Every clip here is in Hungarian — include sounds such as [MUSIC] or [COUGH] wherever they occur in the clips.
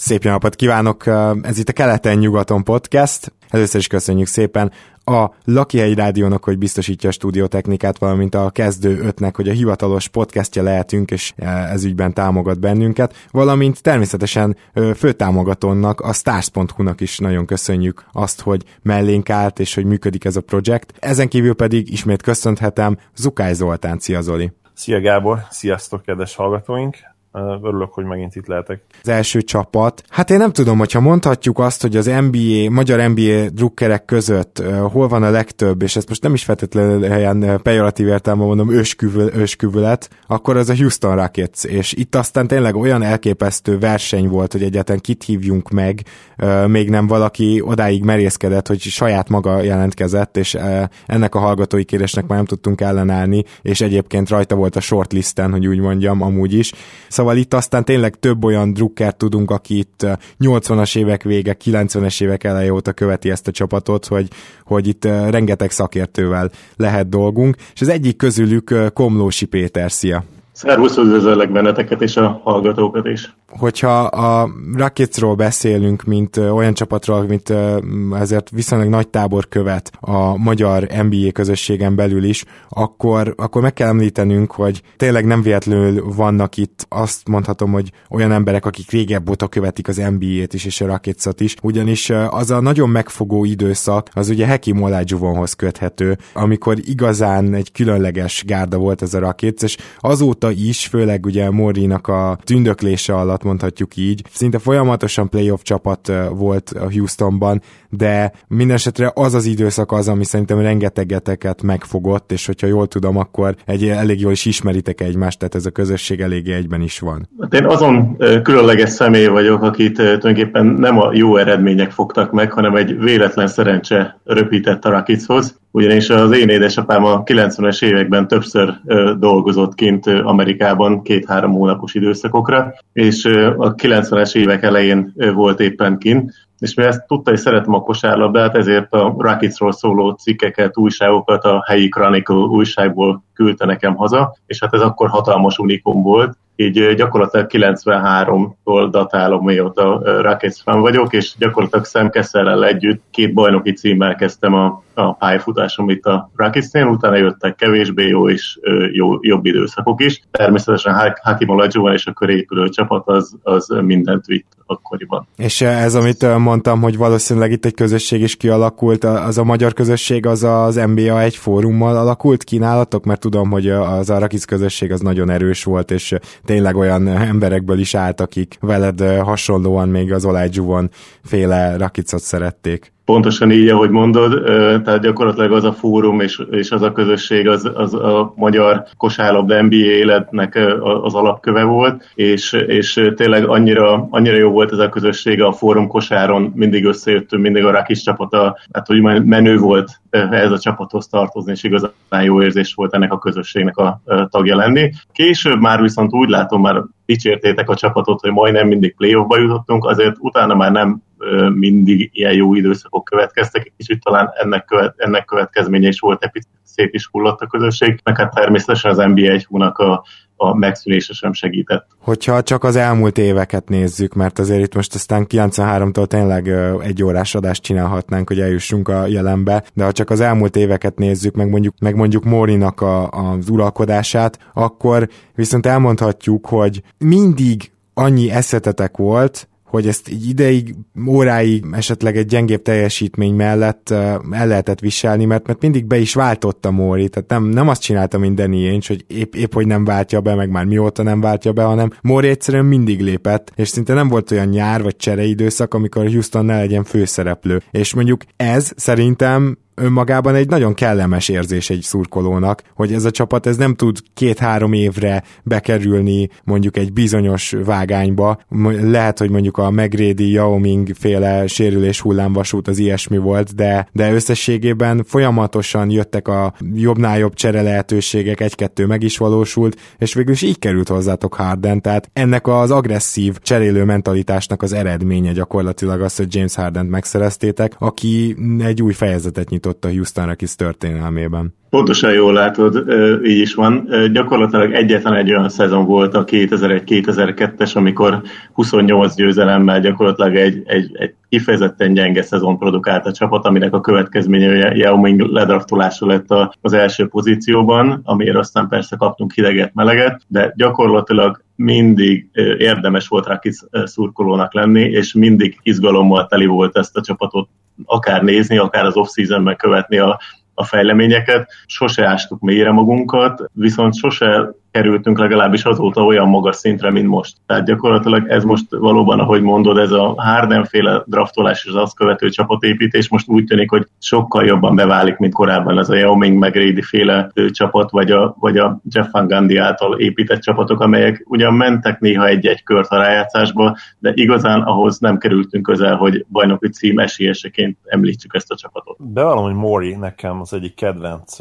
Szép napot kívánok! Ez itt a Keleten-nyugaton podcast. Először is köszönjük szépen a Lakihelyi Rádiónak, hogy biztosítja a stúdiótechnikát, valamint a Kezdő ötnek, hogy a hivatalos podcastja lehetünk, és ez ügyben támogat bennünket, valamint természetesen főtámogatónak, a stars.hu-nak is nagyon köszönjük azt, hogy mellénk állt, és hogy működik ez a projekt. Ezen kívül pedig ismét köszönhetem Zukály Zoltán, szia Zoli! Szia Gábor, sziasztok kedves hallgatóink! Örülök, hogy megint itt lehetek. Az első csapat. Hát én nem tudom, hogyha mondhatjuk azt, hogy az NBA, magyar NBA drukkerek között hol van a legtöbb, és ezt most nem is feltétlenül helyen pejoratív értelme mondom, ősküvül, ősküvület, akkor az a Houston Rockets, és itt aztán tényleg olyan elképesztő verseny volt, hogy egyáltalán kit hívjunk meg, még nem valaki odáig merészkedett, hogy saját maga jelentkezett, és ennek a hallgatói kérésnek már nem tudtunk ellenállni, és egyébként rajta volt a shortlisten, hogy úgy mondjam, amúgy is. Szóval itt aztán tényleg több olyan drukker tudunk, aki itt 80-as évek vége, 90-es évek eleje óta követi ezt a csapatot, hogy, hogy itt rengeteg szakértővel lehet dolgunk, és az egyik közülük Komlósi Péter, szia! Szervusz, üdvözöllek benneteket és a hallgatókat is. Hogyha a Rocketsról beszélünk, mint olyan csapatról, mint ezért viszonylag nagy tábor követ a magyar NBA közösségen belül is, akkor, akkor meg kell említenünk, hogy tényleg nem véletlenül vannak itt, azt mondhatom, hogy olyan emberek, akik régebb óta követik az NBA-t is, és a Rocketszat is, ugyanis az a nagyon megfogó időszak, az ugye Hakim Olajuwonhoz köthető, amikor igazán egy különleges gárda volt ez a Rockets, és azóta is, főleg ugye Morinak a tündöklése alatt mondhatjuk így. Szinte folyamatosan playoff csapat volt a Houstonban, de mindesetre az az időszak az, ami szerintem rengetegeteket megfogott, és hogyha jól tudom, akkor egy elég jól is ismeritek egymást, tehát ez a közösség eléggé egyben is van. Hát én azon különleges személy vagyok, akit tulajdonképpen nem a jó eredmények fogtak meg, hanem egy véletlen szerencse röpített a Rakichoz ugyanis az én édesapám a 90-es években többször dolgozott kint Amerikában két-három hónapos időszakokra, és a 90-es évek elején volt éppen kint, és mi ezt tudta, hogy szeretem a kosárlabdát, ezért a Rocketsról szóló cikkeket, újságokat a helyi Chronicle újságból küldte nekem haza, és hát ez akkor hatalmas unikum volt, így gyakorlatilag 93-tól datálom, mióta Rockets fan vagyok, és gyakorlatilag Sam Kesselrel együtt két bajnoki címmel kezdtem a, a pályafutásom itt a Rockets-nél, utána jöttek kevésbé jó és jó, jobb időszakok is. Természetesen Hakim Olajuwon és a körépülő csapat az, az mindent vitt akkoriban. És ez, amit mondtam, hogy valószínűleg itt egy közösség is kialakult, az a magyar közösség az az NBA egy fórummal alakult kínálatok, mert tudom, hogy az Arakiz közösség az nagyon erős volt, és tényleg olyan emberekből is állt, akik veled hasonlóan még az Olajuwon féle Rakicot szerették. Pontosan így, ahogy mondod, tehát gyakorlatilag az a fórum és, és az a közösség az, az a magyar kosárlabda NBA életnek az alapköve volt, és, és tényleg annyira, annyira jó volt ez a közösség a fórum kosáron, mindig összejöttünk, mindig a Rakis csapata, hát hogy menő volt ez a csapathoz tartozni, és igazán jó érzés volt ennek a közösségnek a tagja lenni. Később már viszont úgy látom, már dicsértétek a csapatot, hogy majdnem mindig playoffba jutottunk, azért utána már nem mindig ilyen jó időszakok következtek, egy kicsit talán ennek, követ, ennek következménye is volt, egy picit szét is hullott a közösség, meg hát természetesen az NBA egy hónak a, a megszűnése sem segített. Hogyha csak az elmúlt éveket nézzük, mert azért itt most aztán 93-tól tényleg egy órás adást csinálhatnánk, hogy eljussunk a jelenbe, de ha csak az elmúlt éveket nézzük, meg mondjuk, meg mondjuk Morinak a, az uralkodását, akkor viszont elmondhatjuk, hogy mindig annyi eszetetek volt, hogy ezt így ideig, óráig esetleg egy gyengébb teljesítmény mellett el lehetett viselni, mert, mert mindig be is váltotta Móri, tehát nem, nem azt csinálta, Danny Ainge, hogy épp, épp, hogy nem váltja be, meg már mióta nem váltja be, hanem Móri egyszerűen mindig lépett, és szinte nem volt olyan nyár vagy csereidőszak, amikor Houston ne legyen főszereplő. És mondjuk ez szerintem önmagában egy nagyon kellemes érzés egy szurkolónak, hogy ez a csapat ez nem tud két-három évre bekerülni mondjuk egy bizonyos vágányba. Lehet, hogy mondjuk a Megrédi, Yao Ming féle sérülés hullámvasút az ilyesmi volt, de, de összességében folyamatosan jöttek a jobbnál jobb csere lehetőségek, egy-kettő meg is valósult, és végül is így került hozzátok Harden, tehát ennek az agresszív cserélő mentalitásnak az eredménye gyakorlatilag az, hogy James Harden megszereztétek, aki egy új fejezetet nyit bizonyított a Houston Rockets történelmében. Pontosan jól látod, így is van. Gyakorlatilag egyetlen egy olyan szezon volt a 2001-2002-es, amikor 28 győzelemmel gyakorlatilag egy, egy, egy kifejezetten gyenge szezon produkált a csapat, aminek a következménye Yao Ming ledraftolása lett az első pozícióban, amiért aztán persze kaptunk hideget, meleget, de gyakorlatilag mindig érdemes volt rá kis szurkolónak lenni, és mindig izgalommal teli volt ezt a csapatot akár nézni, akár az off-seasonben követni a, a fejleményeket. Sose ástuk mélyre magunkat, viszont sose kerültünk legalábbis azóta olyan magas szintre, mint most. Tehát gyakorlatilag ez most valóban, ahogy mondod, ez a Harden-féle draftolás és az azt követő csapatépítés most úgy tűnik, hogy sokkal jobban beválik, mint korábban ez a Yao Ming Grady féle csapat, vagy a, vagy a Jeff Van Gundy által épített csapatok, amelyek ugyan mentek néha egy-egy kört a rájátszásba, de igazán ahhoz nem kerültünk közel, hogy bajnoki cím esélyeseként említsük ezt a csapatot. Bevallom, hogy Mori nekem az egyik kedvenc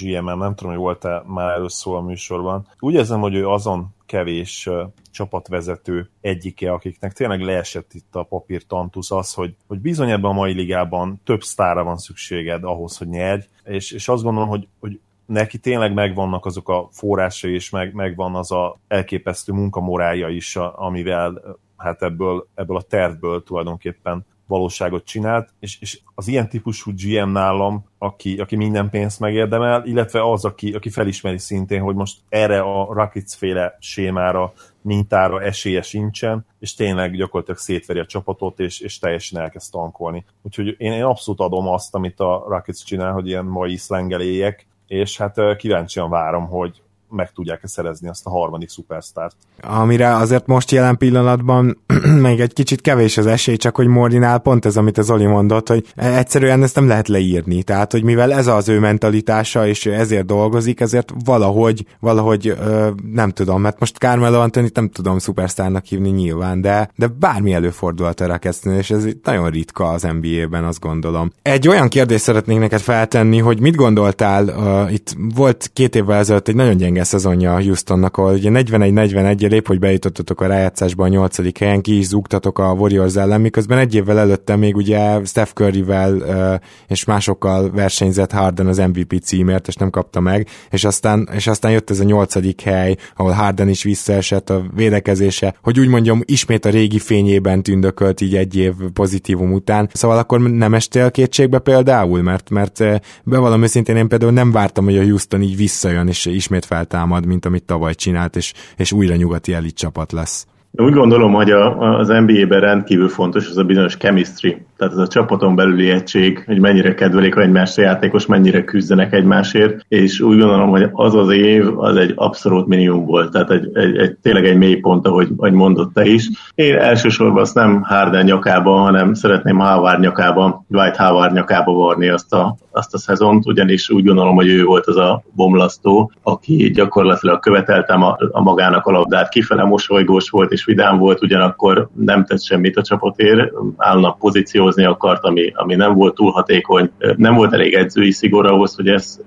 GM-em, nem tudom, hogy volt-e már előszó a műsorban, van. Úgy érzem, hogy ő azon kevés csapatvezető egyike, akiknek tényleg leesett itt a papír tantusz az, hogy, hogy bizony ebben a mai ligában több sztára van szükséged ahhoz, hogy nyerj, és, és azt gondolom, hogy, hogy neki tényleg megvannak azok a forrásai, és meg, megvan az a elképesztő munkamorálja is, amivel hát ebből, ebből a tervből tulajdonképpen valóságot csinált, és, és az ilyen típusú GM nálam, aki, aki minden pénzt megérdemel, illetve az, aki, aki felismeri szintén, hogy most erre a Rakic féle sémára, mintára esélye sincsen, és tényleg gyakorlatilag szétveri a csapatot, és, és teljesen elkezd tankolni. Úgyhogy én, én abszolút adom azt, amit a Rakic csinál, hogy ilyen mai szlengeléjek, és hát kíváncsian várom, hogy, meg tudják-e szerezni azt a harmadik szupersztárt. Amire azért most jelen pillanatban [CLEARS THROAT] még egy kicsit kevés az esély, csak hogy Mordinál pont ez, amit az Oli mondott, hogy egyszerűen ezt nem lehet leírni. Tehát, hogy mivel ez az ő mentalitása, és ő ezért dolgozik, ezért valahogy, valahogy ö, nem tudom, mert most Carmelo Anthony nem tudom szupersztárnak hívni nyilván, de, de bármi előfordulhat erre kezdeni, és ez nagyon ritka az NBA-ben, azt gondolom. Egy olyan kérdést szeretnék neked feltenni, hogy mit gondoltál, uh, itt volt két évvel ezelőtt egy nagyon gyenge szezonja a Houstonnak, ahol ugye 41-41 épp, hogy bejutottatok a rájátszásba a nyolcadik helyen, ki is zúgtatok a Warriors ellen, miközben egy évvel előtte még ugye Steph Curryvel és másokkal versenyzett Harden az MVP címért, és nem kapta meg, és aztán, és aztán jött ez a nyolcadik hely, ahol Harden is visszaesett a védekezése, hogy úgy mondjam, ismét a régi fényében tündökölt így egy év pozitívum után. Szóval akkor nem estél kétségbe például, mert, mert bevallom őszintén én például nem vártam, hogy a Houston így visszajön, és ismét feltámad, mint amit tavaly csinált, és, és újra nyugati elit csapat lesz. Úgy gondolom, hogy a, az NBA-ben rendkívül fontos az a bizonyos chemistry, tehát ez a csapaton belüli egység, hogy mennyire kedvelik egymás játékos, mennyire küzdenek egymásért, és úgy gondolom, hogy az az év az egy abszolút minimum volt, tehát egy, egy, egy tényleg egy mély pont, ahogy, ahogy mondott te is. Én elsősorban azt nem Harden nyakába, hanem szeretném Howard nyakába, Dwight Howard nyakába varni azt a, azt a szezont, ugyanis úgy gondolom, hogy ő volt az a bomlasztó, aki gyakorlatilag követelte a, a magának a labdát, kifele mosolygós volt és vidám volt, ugyanakkor nem tett semmit a csapatért, állnak pozíciózni akart, ami, ami nem volt túl hatékony, nem volt elég edzői szigor ahhoz, hogy ezt,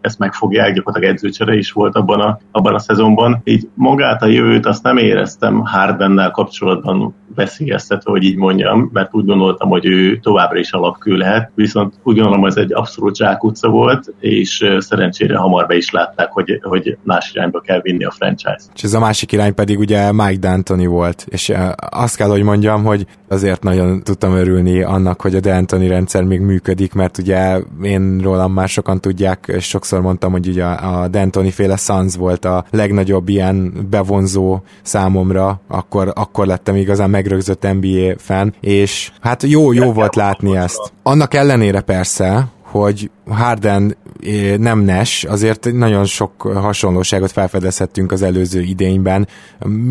ezt megfogják, gyakorlatilag edzőcsere is volt abban a, abban a szezonban. Így magát a jövőt azt nem éreztem Hardennel kapcsolatban veszélyeztetve, hogy így mondjam, mert úgy gondoltam, hogy ő továbbra is alapkő lehet, viszont úgy gondolom, ez egy abszolút zsákutca volt, és szerencsére hamar be is látták, hogy, hogy más irányba kell vinni a franchise. És ez a másik irány pedig ugye Mike D'Antoni volt, és azt kell, hogy mondjam, hogy azért nagyon tudtam örülni annak, hogy a D'Antoni rendszer még működik, mert ugye én rólam már sokan tudják, és sokszor mondtam, hogy ugye a D'Antoni féle Suns volt a legnagyobb ilyen bevonzó számomra, akkor, akkor lettem igazán megrögzött NBA fan, és hát jó, jó volt látni ezt. Annak ellenére persze, hogy Harden eh, nem Nes, azért nagyon sok hasonlóságot felfedezhettünk az előző idényben.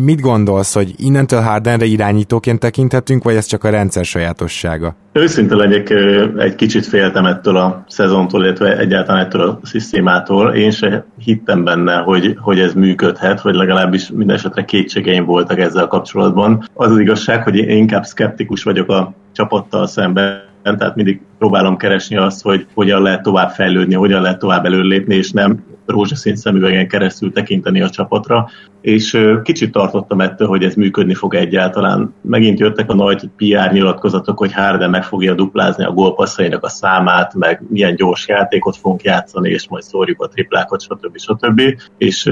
Mit gondolsz, hogy innentől Hardenre irányítóként tekinthetünk, vagy ez csak a rendszer sajátossága? Őszinte legyek, egy kicsit féltem ettől a szezontól, illetve egyáltalán ettől a szisztémától. Én se hittem benne, hogy, hogy ez működhet, vagy legalábbis minden esetre kétségeim voltak ezzel kapcsolatban. Az az igazság, hogy én inkább szkeptikus vagyok a csapattal szemben, tehát mindig próbálom keresni azt, hogy hogyan lehet tovább fejlődni, hogyan lehet tovább előlépni, és nem rózsaszín szemüvegen keresztül tekinteni a csapatra, és kicsit tartottam ettől, hogy ez működni fog egyáltalán. Megint jöttek a nagy PR nyilatkozatok, hogy Harden meg fogja duplázni a gólpasszainak a számát, meg milyen gyors játékot fogunk játszani, és majd szórjuk a triplákat, stb. stb. És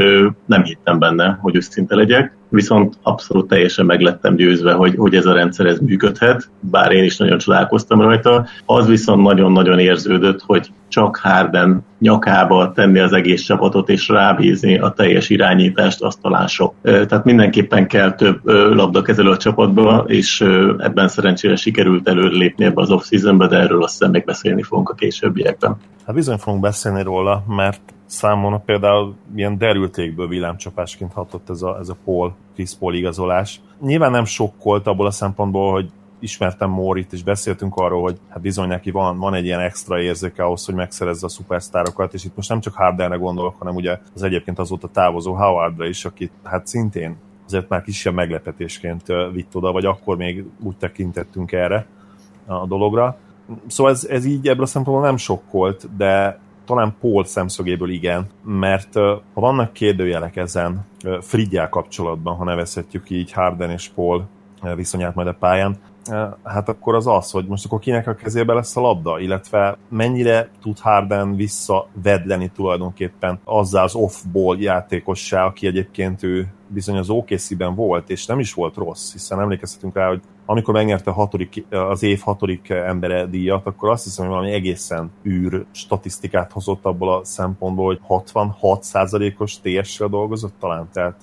nem hittem benne, hogy őszinte legyek viszont abszolút teljesen meglettem győzve, hogy, hogy ez a rendszer ez működhet, bár én is nagyon csodálkoztam rajta. Az viszont nagyon-nagyon érződött, hogy csak Harden nyakába tenni az egész csapatot és rábízni a teljes irányítást, azt talán sok. Tehát mindenképpen kell több labdakezelő a csapatba, és ebben szerencsére sikerült előrelépni ebbe az off-seasonbe, de erről azt hiszem még beszélni fogunk a későbbiekben. Hát bizony fogunk beszélni róla, mert számomra például ilyen derültékből villámcsapásként hatott ez a, ez a Paul, Chris Paul igazolás. Nyilván nem sokkolt abból a szempontból, hogy ismertem Mórit, és beszéltünk arról, hogy hát bizony neki van, van egy ilyen extra érzéke ahhoz, hogy megszerezze a szupersztárokat, és itt most nem csak Hardenre gondolok, hanem ugye az egyébként azóta távozó Howardra is, akit hát szintén azért már kisebb meglepetésként vitt oda, vagy akkor még úgy tekintettünk erre a dologra. Szóval ez, ez így ebből a szempontból nem sokkolt, de talán Paul szemszögéből igen, mert ha vannak kérdőjelek ezen Fridjel kapcsolatban, ha nevezhetjük így Harden és Paul viszonyát majd a pályán, hát akkor az az, hogy most akkor kinek a kezébe lesz a labda, illetve mennyire tud Harden visszavedleni tulajdonképpen azzal az off-ball játékossá, aki egyébként ő bizony az OKC-ben volt, és nem is volt rossz, hiszen emlékezhetünk rá, hogy amikor megnyerte a hatodik, az év hatodik embere díjat, akkor azt hiszem, hogy valami egészen űr statisztikát hozott abból a szempontból, hogy 66%-os TS-sel dolgozott talán, tehát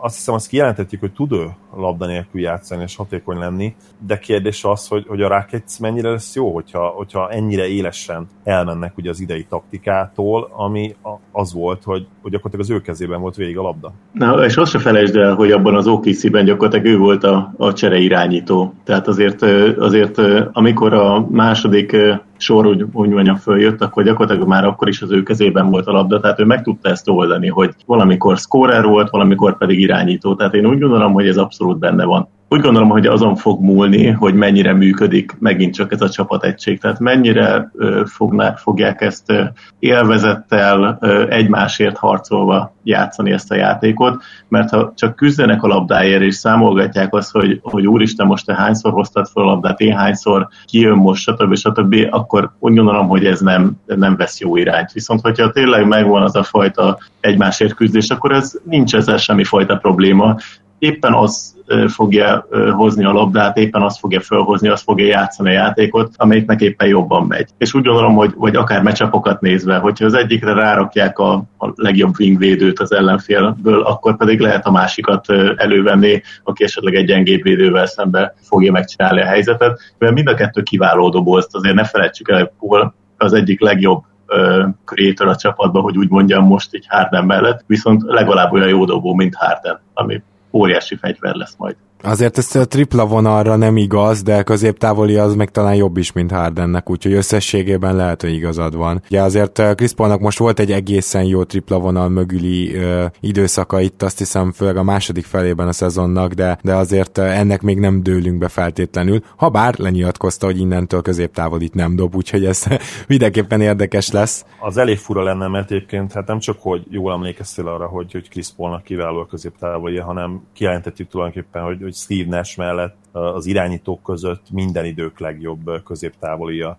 azt hiszem, azt kijelenthetjük, hogy tud ő labda nélkül játszani és hatékony lenni, de kérdés az, hogy, hogy a Rockets mennyire lesz jó, hogyha, hogyha ennyire élesen elmennek ugye az idei taktikától, ami az volt, hogy, hogy gyakorlatilag az ő kezében volt végig a labda. Na, és azt se felejtsd el, hogy abban az OKC-ben gyakorlatilag ő volt a, a csere irányító. Tehát azért, azért amikor a második sor úgy, úgy mondjam följött, akkor gyakorlatilag már akkor is az ő kezében volt a labda, tehát ő meg tudta ezt oldani, hogy valamikor scorer volt, valamikor pedig irányító. Tehát én úgy gondolom, hogy ez abszolút benne van úgy gondolom, hogy azon fog múlni, hogy mennyire működik megint csak ez a csapategység. Tehát mennyire fogná, fogják ezt élvezettel, egymásért harcolva játszani ezt a játékot, mert ha csak küzdenek a labdáért és számolgatják azt, hogy, hogy úristen, most te hányszor hoztad fel a labdát, én hányszor kijön most, stb. stb., akkor úgy gondolom, hogy ez nem, nem vesz jó irányt. Viszont, hogyha tényleg megvan az a fajta egymásért küzdés, akkor ez nincs ezzel semmi fajta probléma. Éppen az fogja hozni a labdát, éppen azt fogja felhozni, azt fogja játszani a játékot, amelyiknek éppen jobban megy. És úgy gondolom, hogy vagy akár mecsapokat nézve, hogyha az egyikre rárakják a, a legjobb wingvédőt az ellenfélből, akkor pedig lehet a másikat elővenni, aki esetleg egy gyengébb védővel szembe fogja megcsinálni a helyzetet. Mert mind a kettő kiváló dobozt, azért ne felejtsük el, hogy az egyik legjobb creator a csapatban, hogy úgy mondjam most így Harden mellett, viszont legalább olyan jó dobó, mint Harden, ami óriási fegyver lesz majd. Azért ez a tripla vonalra nem igaz, de középtávoli az meg talán jobb is, mint Hardennek, úgyhogy összességében lehet, hogy igazad van. Ugye azért eh, Chris Paulnak most volt egy egészen jó tripla vonal mögüli ö, eh, időszaka itt, azt hiszem főleg a második felében a szezonnak, de, de azért eh, ennek még nem dőlünk be feltétlenül, ha bár lenyilatkozta, hogy innentől középtávolit nem dob, úgyhogy ez [LAUGHS] mindenképpen érdekes lesz. Az elég fura lenne, mert egyébként hát nem csak, hogy jól emlékeztél arra, hogy, hogy Chris Paulnak kiváló a középtávoli, hanem kijelentettük tulajdonképpen, hogy, hogy Steve Nash mellett az irányítók között minden idők legjobb középtávolia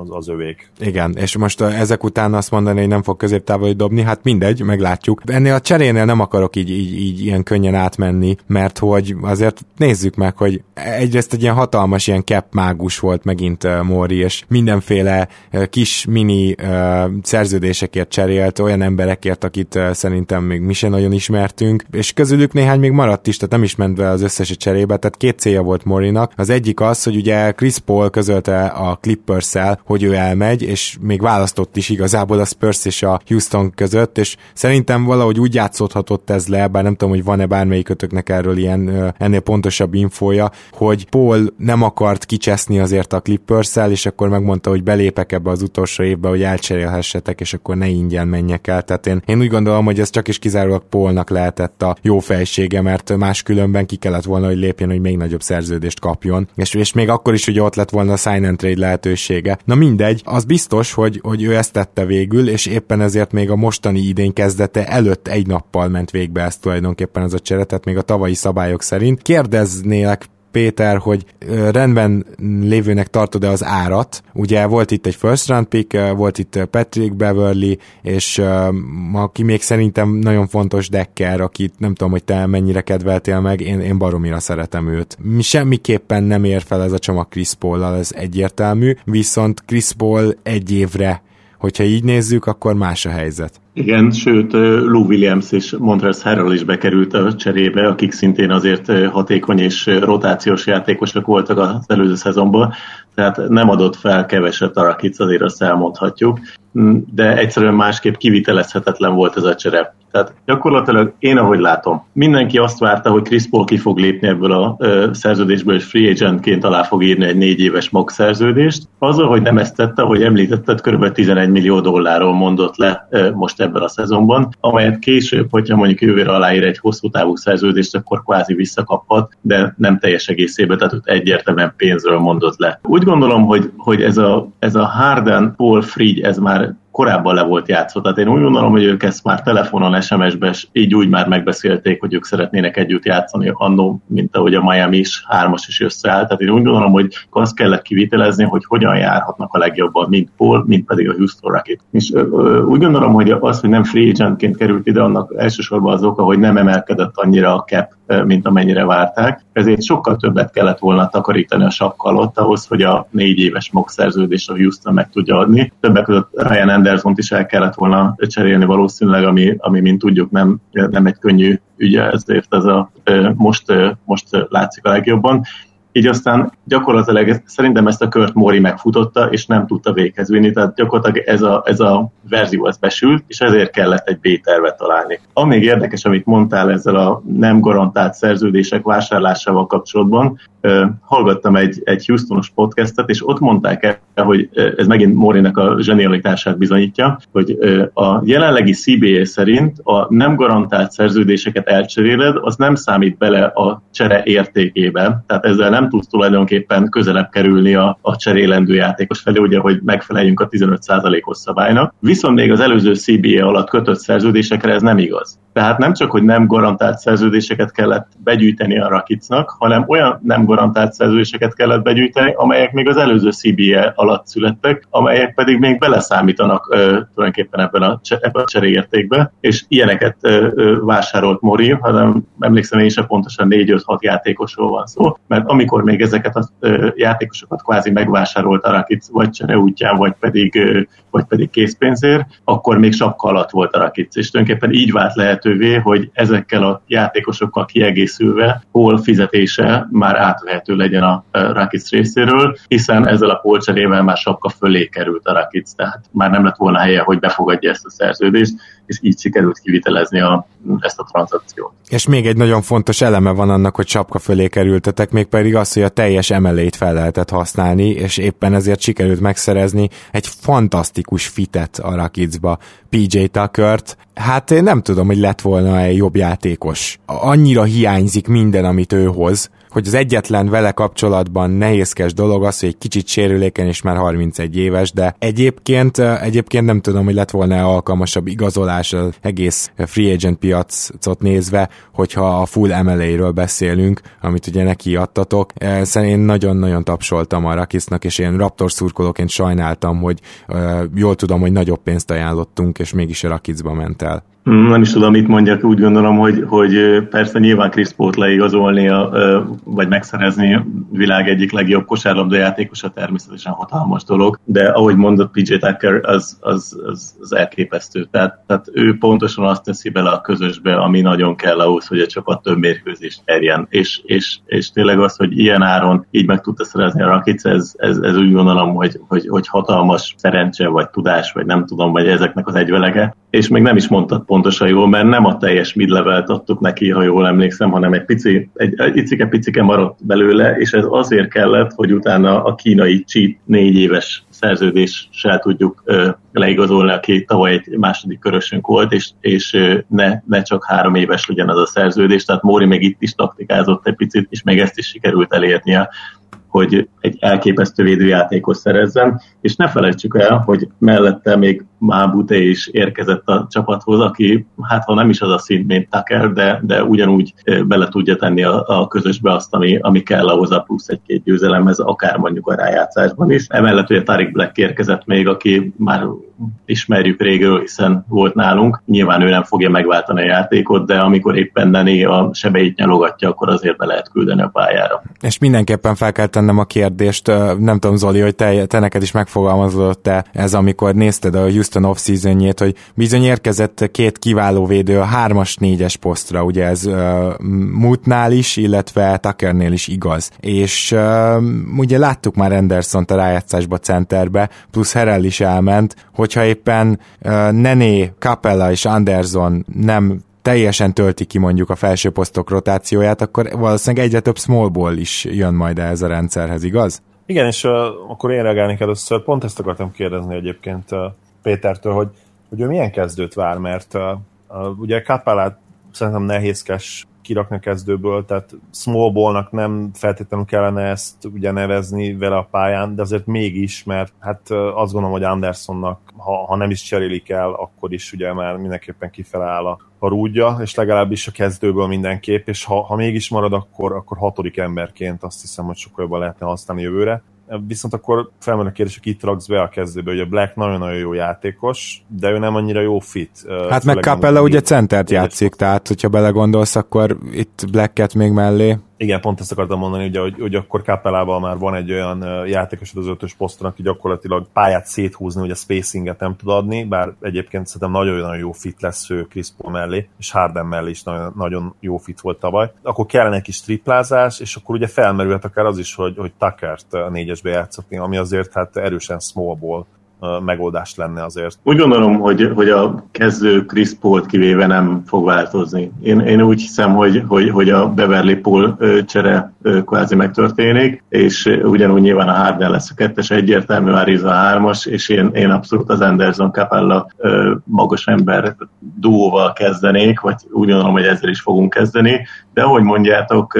az, az övék. Igen, és most ezek után azt mondani, hogy nem fog középtávoli dobni, hát mindegy, meglátjuk. Ennél a cserénél nem akarok így, így, így ilyen könnyen átmenni, mert hogy azért nézzük meg, hogy egyrészt egy ilyen hatalmas ilyen cap mágus volt megint Mori, és mindenféle kis mini szerződésekért cserélt, olyan emberekért, akit szerintem még mi sem nagyon ismertünk, és közülük néhány még maradt is, tehát nem is ment be az összes cserébe, tehát két célja volt Morinak. Az egyik az, hogy ugye Chris Paul közölte a clippers el, hogy ő elmegy, és még választott is igazából a Spurs és a Houston között, és szerintem valahogy úgy játszódhatott ez le, bár nem tudom, hogy van-e bármelyikötöknek erről ilyen ennél pontosabb infója, hogy Paul nem akart kicseszni azért a clippers és akkor megmondta, hogy belépek ebbe az utolsó évbe, hogy elcserélhessetek, és akkor ne ingyen menjek el. Tehát én, én úgy gondolom, hogy ez csak is kizárólag Paulnak lehetett a jó fejsége, mert máskülönben ki kellett volna, hogy lépjen, hogy még nagyobb szerződést kapjon. És, és még akkor is, hogy ott lett volna a sign and trade lehetőség vége. Na mindegy, az biztos, hogy, hogy ő ezt tette végül, és éppen ezért még a mostani idén kezdete előtt egy nappal ment végbe ezt tulajdonképpen ez a csere, tehát még a tavalyi szabályok szerint. Kérdeznélek Péter, hogy rendben lévőnek tartod-e az árat. Ugye volt itt egy first round pick, volt itt Patrick Beverly, és aki még szerintem nagyon fontos Decker, akit nem tudom, hogy te mennyire kedveltél meg, én, én baromira szeretem őt. Mi semmiképpen nem ér fel ez a csomag Chris paul ez egyértelmű, viszont Chris Paul egy évre hogyha így nézzük, akkor más a helyzet. Igen, sőt, Lou Williams és Montrezl Harrell is bekerült a cserébe, akik szintén azért hatékony és rotációs játékosok voltak az előző szezonban, tehát nem adott fel keveset a Rakic, azért azt elmondhatjuk, de egyszerűen másképp kivitelezhetetlen volt ez a csere. Tehát gyakorlatilag én, ahogy látom, mindenki azt várta, hogy Chris Paul ki fog lépni ebből a szerződésből, és free agentként alá fog írni egy négy éves MOG szerződést. Azzal, hogy nem ezt tette, hogy említetted, kb. 11 millió dollárról mondott le most ebben a szezonban, amelyet később, hogyha mondjuk jövőre aláír egy hosszú távú szerződést, akkor kvázi visszakaphat, de nem teljes egészében, tehát ott egyértelműen pénzről mondott le. Úgy gondolom, hogy, hogy ez a, ez a Harden, Paul, Fried, ez már korábban le volt játszva. Tehát én úgy gondolom, hogy ők ezt már telefonon, SMS-ben, így úgy már megbeszélték, hogy ők szeretnének együtt játszani annó, mint ahogy a Miami is hármas is összeáll. Tehát én úgy gondolom, hogy azt kellett kivitelezni, hogy hogyan járhatnak a legjobban, mint Paul, mint pedig a Houston Rocket. És ö, ö, úgy gondolom, hogy az, hogy nem free agentként került ide, annak elsősorban az oka, hogy nem emelkedett annyira a cap mint amennyire várták. Ezért sokkal többet kellett volna takarítani a sapka alatt ahhoz, hogy a négy éves MOG szerződést a Houston meg tudja adni. Többek között Ryan Anderson is el kellett volna cserélni valószínűleg, ami, ami mint tudjuk nem, nem egy könnyű ügye, ezért ez a, most, most látszik a legjobban így aztán gyakorlatilag szerintem ezt a kört Mori megfutotta, és nem tudta véghez vinni, tehát gyakorlatilag ez a, ez a verzió az besült, és ezért kellett egy B-tervet találni. Ami még érdekes, amit mondtál ezzel a nem garantált szerződések vásárlásával kapcsolatban, hallgattam egy, egy Houstonos podcastet, és ott mondták el, hogy ez megint Morinek a zsenialitását bizonyítja, hogy a jelenlegi CBA szerint a nem garantált szerződéseket elcseréled, az nem számít bele a csere értékébe, tehát ezzel nem tudsz tulajdonképpen közelebb kerülni a, a cserélendő játékos felé, ugye, hogy megfeleljünk a 15%-os szabálynak. Viszont még az előző CBA alatt kötött szerződésekre ez nem igaz. Tehát nem csak, hogy nem garantált szerződéseket kellett begyűjteni a Rakicnak, hanem olyan nem garantált szerződéseket kellett begyűjteni, amelyek még az előző CBA alatt születtek, amelyek pedig még beleszámítanak ö, tulajdonképpen ebben a, ebben a cseréértékbe, és ilyeneket ö, ö, vásárolt Mori, hanem emlékszem én is, pontosan 4-5-6 játékosról van szó, mert amikor még ezeket a ö, játékosokat kvázi megvásárolt a Rakic, vagy csere útján, vagy pedig, ö, vagy pedig készpénzért, akkor még sapka alatt volt a Rakic, és tulajdonképpen így vált lehetővé, hogy ezekkel a játékosokkal kiegészülve hol fizetése már át átvehető legyen a Rakic részéről, hiszen ezzel a polcserével már sapka fölé került a Rakic, tehát már nem lett volna helye, hogy befogadja ezt a szerződést, és így sikerült kivitelezni a, ezt a tranzakciót. És még egy nagyon fontos eleme van annak, hogy sapka fölé kerültetek, még pedig az, hogy a teljes emelét fel lehetett használni, és éppen ezért sikerült megszerezni egy fantasztikus fitet a Rakicba, PJ Tuckert. Hát én nem tudom, hogy lett volna egy jobb játékos. Annyira hiányzik minden, amit ő hoz, hogy az egyetlen vele kapcsolatban nehézkes dolog az, hogy egy kicsit sérülékeny és már 31 éves, de egyébként, egyébként nem tudom, hogy lett volna alkalmasabb igazolás az egész free agent piacot nézve, hogyha a full MLA-ről beszélünk, amit ugye neki adtatok. Szerintem én nagyon-nagyon tapsoltam a Rakisnak, és én Raptor szurkolóként sajnáltam, hogy jól tudom, hogy nagyobb pénzt ajánlottunk, és mégis a Rakicba ment el. Mm, nem is tudom, mit mondjak, úgy gondolom, hogy, hogy persze nyilván Chris Paul leigazolni, vagy megszerezni a világ egyik legjobb kosárlabda játékosa természetesen hatalmas dolog, de ahogy mondott PJ Tucker, az, az, az, az elképesztő. Tehát, tehát ő pontosan azt teszi bele a közösbe, ami nagyon kell ahhoz, hogy a csapat több mérkőzést erjen. És, és, és tényleg az, hogy ilyen áron így meg tudta szerezni a Rakic, ez, ez, ez úgy gondolom, hogy, hogy, hogy hatalmas szerencse, vagy tudás, vagy nem tudom, vagy ezeknek az egyvelege. És még nem is mondtad pontosan jól, mert nem a teljes mid-levelt adtuk neki, ha jól emlékszem, hanem egy pici, egy, egy icike-picike maradt belőle, és ez azért kellett, hogy utána a kínai cheat négy éves szerződéssel tudjuk ö, leigazolni, aki tavaly egy második körösünk volt, és, és ö, ne, ne csak három éves legyen az a szerződés, tehát Móri még itt is taktikázott egy picit, és még ezt is sikerült elérnie hogy egy elképesztő védőjátékot szerezzen, és ne felejtsük el, hogy mellette még Mábute is érkezett a csapathoz, aki hát ha nem is az a szint, mint Tucker, de, de ugyanúgy bele tudja tenni a, a közösbe azt, ami, ami kell ahhoz a plusz egy-két győzelemhez, akár mondjuk a rájátszásban is. Emellett ugye Tarik Black érkezett még, aki már ismerjük régről, hiszen volt nálunk. Nyilván ő nem fogja megváltani a játékot, de amikor éppen Nené a sebeit nyalogatja, akkor azért be lehet küldeni a pályára. És mindenképpen fel kell tennem a kérdést, nem tudom Zoli, hogy te, te neked is megfogalmazott te ez, amikor nézted a Houston off seasonjét, hogy bizony érkezett két kiváló védő a hármas, négyes posztra, ugye ez uh, Mutnál is, illetve Tuckernél is igaz. És uh, ugye láttuk már Anderson-t a rájátszásba centerbe, plusz Herrell is elment, hogyha éppen uh, Nené, Capella és Anderson nem teljesen tölti ki mondjuk a felső posztok rotációját, akkor valószínűleg egyre több small ball is jön majd ez a rendszerhez, igaz? Igen, és uh, akkor én reagálnék először. Pont ezt akartam kérdezni egyébként uh, Pétertől, hogy, hogy ő milyen kezdőt vár, mert uh, uh, ugye Kapalát szerintem nehézkes kirakni a kezdőből, tehát small ballnak nem feltétlenül kellene ezt ugye nevezni vele a pályán, de azért mégis, mert hát azt gondolom, hogy Andersonnak, ha, ha nem is cserélik el, akkor is ugye már mindenképpen kifele áll a, a rúdja, és legalábbis a kezdőből mindenképp, és ha, ha mégis marad, akkor, akkor hatodik emberként azt hiszem, hogy sokkal jobban lehetne használni jövőre. Viszont akkor felmerül a kérdés, hogy itt raksz be a kezdőbe, hogy a Black nagyon-nagyon jó játékos, de ő nem annyira jó fit. Hát meg Capella ugye centert játszik, tehát hogyha belegondolsz, akkor itt Blacket még mellé igen, pont ezt akartam mondani, ugye, hogy, hogy akkor Capellával már van egy olyan játékos az ötös poszton, aki gyakorlatilag pályát széthúzni, hogy a spacinget nem tud adni, bár egyébként szerintem nagyon-nagyon jó fit lesz ő Chris Paul mellé, és Harden mellé is nagyon, nagyon jó fit volt tavaly. Akkor kellene egy kis triplázás, és akkor ugye felmerülhet akár az is, hogy, hogy Tuckert a négyesbe játszatni, ami azért hát erősen small ball megoldás lenne azért. Úgy gondolom, hogy, hogy a kezdő Chris Paul kivéve nem fog változni. Én, én úgy hiszem, hogy, hogy, hogy a Beverly Paul csere kvázi megtörténik, és ugyanúgy nyilván a Harden lesz a kettes, egyértelmű Ariza a hármas, és én, én abszolút az Anderson Capella magas ember duóval kezdenék, vagy úgy gondolom, hogy ezzel is fogunk kezdeni, de ahogy mondjátok,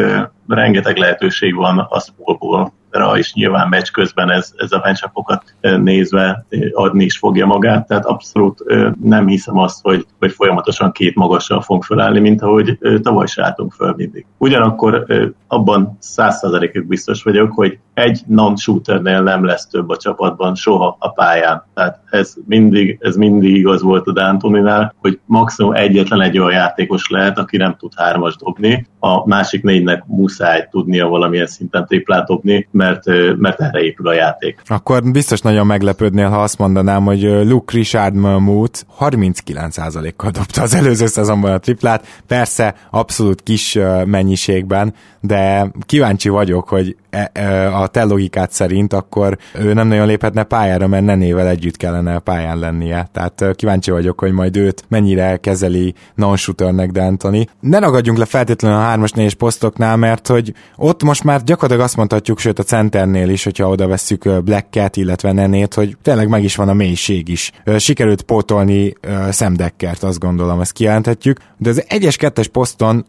rengeteg lehetőség van a Spolból ra is nyilván meccs közben ez, ez a meccsapokat nézve adni is fogja magát, tehát abszolút nem hiszem azt, hogy, hogy folyamatosan két magassal fogunk felállni, mint ahogy tavaly se álltunk föl mindig. Ugyanakkor abban százszerzalékig biztos vagyok, hogy egy non-shooternél nem lesz több a csapatban soha a pályán. Tehát ez mindig, ez mindig igaz volt a D'Antoninál, hogy maximum egyetlen egy olyan játékos lehet, aki nem tud hármas dobni, a másik négynek muszáj tudnia valamilyen szinten triplát dobni, mert, mert erre épül a játék. Akkor biztos nagyon meglepődnél, ha azt mondanám, hogy Luke Richard Mahmoud 39%-kal dobta az előző szezonban a triplát, persze abszolút kis mennyiségben, de kíváncsi vagyok, hogy e, e, a te logikát szerint akkor ő nem nagyon léphetne pályára, mert Nenével együtt kellene pályán lennie. Tehát kíváncsi vagyok, hogy majd őt mennyire kezeli non-shooternek D'Antoni. Ne ragadjunk le feltétlenül a 3-as 4 posztoknál, mert hogy ott most már gyakorlatilag azt mondhatjuk, sőt a centernél is, hogyha oda vesszük Black Cat, illetve Nenét, hogy tényleg meg is van a mélység is. Sikerült pótolni szemdekkert, azt gondolom, ezt kijelenthetjük, de az egyes kettes poszton,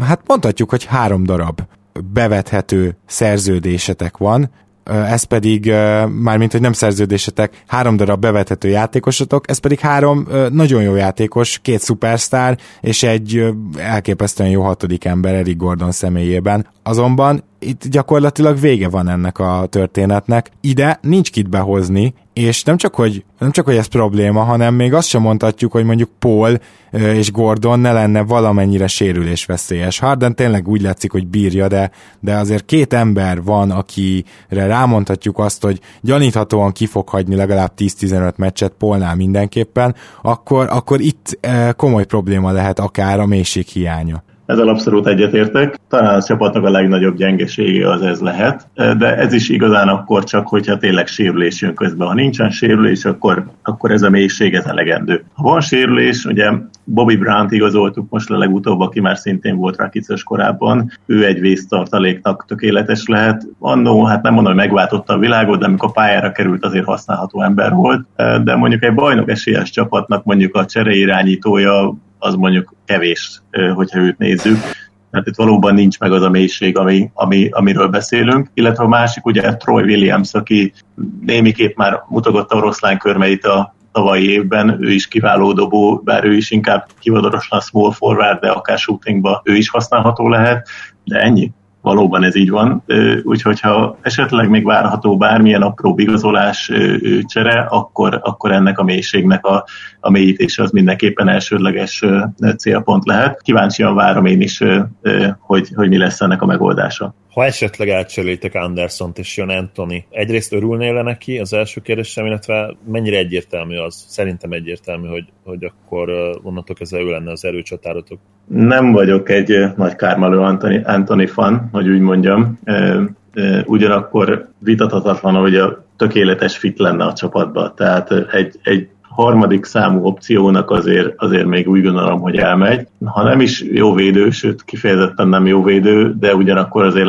hát mondhatjuk, hogy három darab bevethető szerződésetek van, ez pedig, mármint, hogy nem szerződésetek, három darab bevethető játékosotok, ez pedig három nagyon jó játékos, két szupersztár, és egy elképesztően jó hatodik ember Eric Gordon személyében. Azonban itt gyakorlatilag vége van ennek a történetnek. Ide nincs kit behozni, és nem csak, hogy, nem csak, hogy ez probléma, hanem még azt sem mondhatjuk, hogy mondjuk Paul és Gordon ne lenne valamennyire sérülésveszélyes. Harden tényleg úgy látszik, hogy bírja, de, de azért két ember van, akire rámondhatjuk azt, hogy gyaníthatóan ki fog hagyni legalább 10-15 meccset Paulnál mindenképpen, akkor, akkor itt komoly probléma lehet akár a mélység hiánya. Ezzel abszolút egyetértek. Talán a csapatnak a legnagyobb gyengesége az ez lehet, de ez is igazán akkor csak, hogyha tényleg sérülés jön közben. Ha nincsen sérülés, akkor, akkor ez a mélység ez elegendő. Ha van sérülés, ugye Bobby Brown-t igazoltuk most a legutóbb, aki már szintén volt rakicos korábban. Ő egy vésztartaléknak tökéletes lehet. Annó, hát nem mondom, hogy megváltotta a világot, de amikor pályára került, azért használható ember volt. De mondjuk egy bajnok esélyes csapatnak mondjuk a csereirányítója az mondjuk kevés, hogyha őt nézzük. mert itt valóban nincs meg az a mélység, ami, ami, amiről beszélünk. Illetve a másik ugye Troy Williams, aki némiképp már mutogatta oroszlán körmeit a tavalyi évben, ő is kiváló dobó, bár ő is inkább kivadorosan small forward, de akár shootingba ő is használható lehet, de ennyi valóban ez így van. Úgyhogy ha esetleg még várható bármilyen apró igazolás csere, akkor, akkor ennek a mélységnek a, a mélyítése az mindenképpen elsődleges célpont lehet. Kíváncsian várom én is, hogy, hogy mi lesz ennek a megoldása. Ha esetleg elcserélitek Andersont és jön Anthony, egyrészt örülnél le neki az első kérdésem, illetve mennyire egyértelmű az? Szerintem egyértelmű, hogy, hogy akkor onnantól kezdve ő lenne az erőcsatárotok. Nem vagyok egy nagy Kármelő Anthony, Anthony fan, hogy úgy mondjam. Ugyanakkor vitathatatlan, hogy a tökéletes fit lenne a csapatba. Tehát egy, egy harmadik számú opciónak azért, azért még úgy gondolom, hogy elmegy. Ha nem is jó védő, sőt kifejezetten nem jó védő, de ugyanakkor azért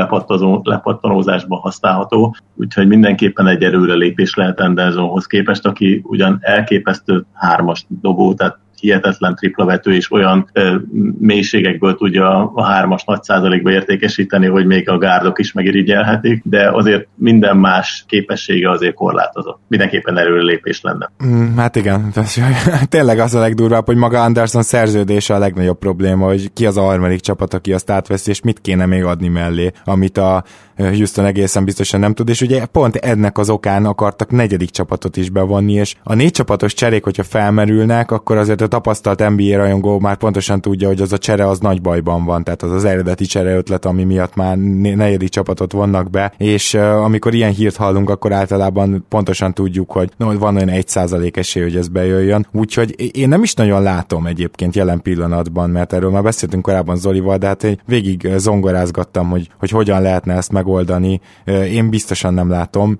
lepattanózásban használható, úgyhogy mindenképpen egy lépés lehet Andersonhoz képest, aki ugyan elképesztő hármas dobó, tehát hihetetlen triplavető, és olyan ö, mélységekből tudja a hármas nagy százalékba értékesíteni, hogy még a gárdok is megirigyelhetik, de azért minden más képessége azért korlátozott. Mindenképpen lépés lenne. Mm, hát igen, [LAUGHS] tényleg az a legdurvább, hogy maga Anderson szerződése a legnagyobb probléma, hogy ki az a harmadik csapat, aki azt átveszi, és mit kéne még adni mellé, amit a Houston egészen biztosan nem tud, és ugye pont ennek az okán akartak negyedik csapatot is bevonni, és a négy csapatos cserék, hogyha felmerülnek, akkor azért a tapasztalt NBA rajongó már pontosan tudja, hogy az a csere az nagy bajban van, tehát az az eredeti csere ötlet, ami miatt már negyedik csapatot vonnak be, és amikor ilyen hírt hallunk, akkor általában pontosan tudjuk, hogy no, van olyan egy százalék esély, hogy ez bejöjjön. Úgyhogy én nem is nagyon látom egyébként jelen pillanatban, mert erről már beszéltünk korábban Zolival, de hát végig zongorázgattam, hogy, hogy hogyan lehetne ezt megoldani. Én biztosan nem látom.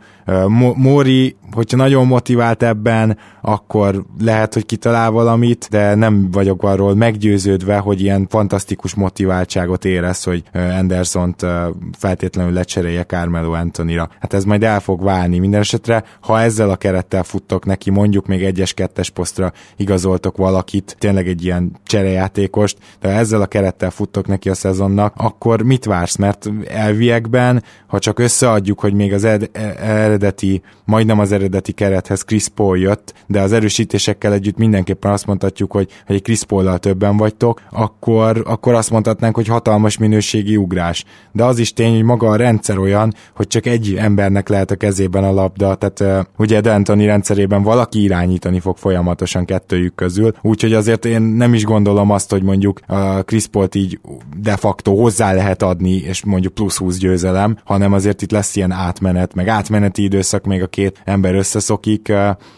Móri, hogyha nagyon motivált ebben, akkor lehet, hogy kitalál valamit, de nem vagyok arról meggyőződve, hogy ilyen fantasztikus motiváltságot érez, hogy Andersont feltétlenül lecserélje Carmelo Antonira. Hát ez majd el fog válni. Minden esetre, ha ezzel a kerettel futtok neki, mondjuk még egyes kettes posztra igazoltok valakit, tényleg egy ilyen cserejátékost, de ha ezzel a kerettel futtok neki a szezonnak, akkor mit vársz? Mert elviekben, ha csak összeadjuk, hogy még az ed- e- eredeti, majdnem az eredeti kerethez Chris Paul jött, de az erősítésekkel együtt mindenképpen azt mondhatjuk, hogy, hogy egy Chris Paul-dal többen vagytok, akkor, akkor azt mondhatnánk, hogy hatalmas minőségi ugrás. De az is tény, hogy maga a rendszer olyan, hogy csak egy embernek lehet a kezében a labda, tehát ugye D'Antoni rendszerében valaki irányítani fog folyamatosan kettőjük közül, úgyhogy azért én nem is gondolom azt, hogy mondjuk a Chris Paul-t így de facto hozzá lehet adni, és mondjuk plusz 20 győzelem, hanem azért itt lesz ilyen átmenet, meg átmeneti időszak, még a két ember összeszokik.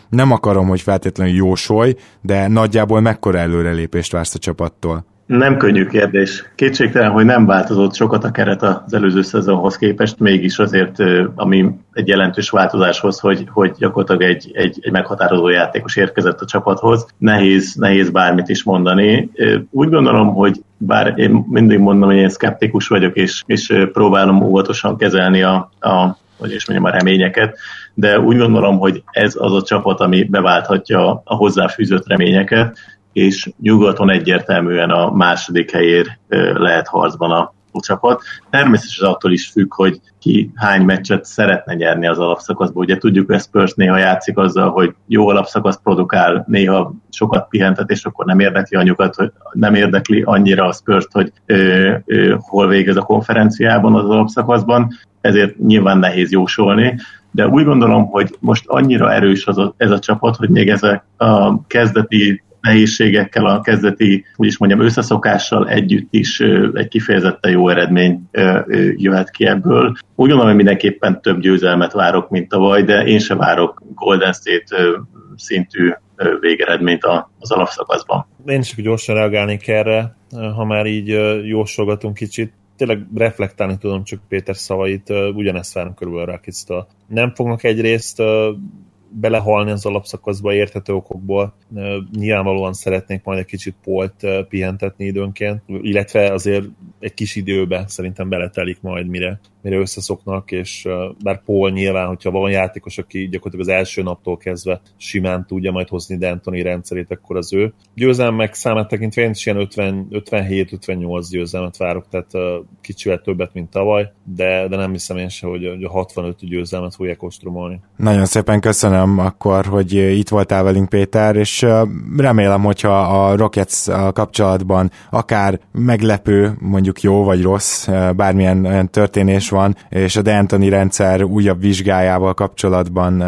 Nem akarom, hogy feltétlenül jósolj, de nagyjából mekkora előrelépést vársz a csapattól? Nem könnyű kérdés. Kétségtelen, hogy nem változott sokat a keret az előző szezonhoz képest, mégis azért, ami egy jelentős változáshoz, hogy, hogy gyakorlatilag egy, egy, egy meghatározó játékos érkezett a csapathoz. Nehéz, nehéz bármit is mondani. Úgy gondolom, hogy bár én mindig mondom, hogy én szkeptikus vagyok, és, és próbálom óvatosan kezelni a, a hogy is mondjam, a reményeket, de úgy gondolom, hogy ez az a csapat, ami beválthatja a hozzáfűzött reményeket, és nyugaton egyértelműen a második helyér lehet harcban a csapat. Természetesen attól is függ, hogy ki hány meccset szeretne nyerni az alapszakaszból. Ugye tudjuk, hogy Spurs néha játszik azzal, hogy jó alapszakasz produkál, néha sokat pihentet, és akkor nem érdekli anyukat, hogy nem érdekli annyira a spurs hogy ö, ö, hol végez a konferenciában az alapszakaszban, ezért nyilván nehéz jósolni, de úgy gondolom, hogy most annyira erős az a, ez a csapat, hogy még ezek a kezdeti nehézségekkel, a kezdeti, úgy is mondjam, összeszokással együtt is egy kifejezetten jó eredmény jöhet ki ebből. Úgy gondolom, hogy mindenképpen több győzelmet várok, mint tavaly, de én se várok Golden State szintű végeredményt az alapszakaszban. Én is gyorsan reagálnék erre, ha már így jósolgatunk kicsit tényleg reflektálni tudom csak Péter szavait, ugyanezt várom körülbelül Rakictól. Nem fognak egyrészt belehalni az alapszakaszba érthető okokból. Nyilvánvalóan szeretnék majd egy kicsit Polt pihentetni időnként, illetve azért egy kis időbe szerintem beletelik majd, mire, mire összeszoknak, és bár Paul nyilván, hogyha van játékos, aki gyakorlatilag az első naptól kezdve simán tudja majd hozni D'Antoni rendszerét, akkor az ő. Győzelmek számát tekintve én is ilyen 57-58 győzelmet várok, tehát kicsivel többet, mint tavaly, de, de nem hiszem én se, hogy a 65 győzelmet fogják ostromolni. Nagyon szépen köszönöm akkor, hogy itt voltál velünk Péter, és remélem, hogyha a Rockets kapcsolatban akár meglepő, mondjuk jó vagy rossz, bármilyen olyan történés van, és a D'Antoni rendszer újabb vizsgájával kapcsolatban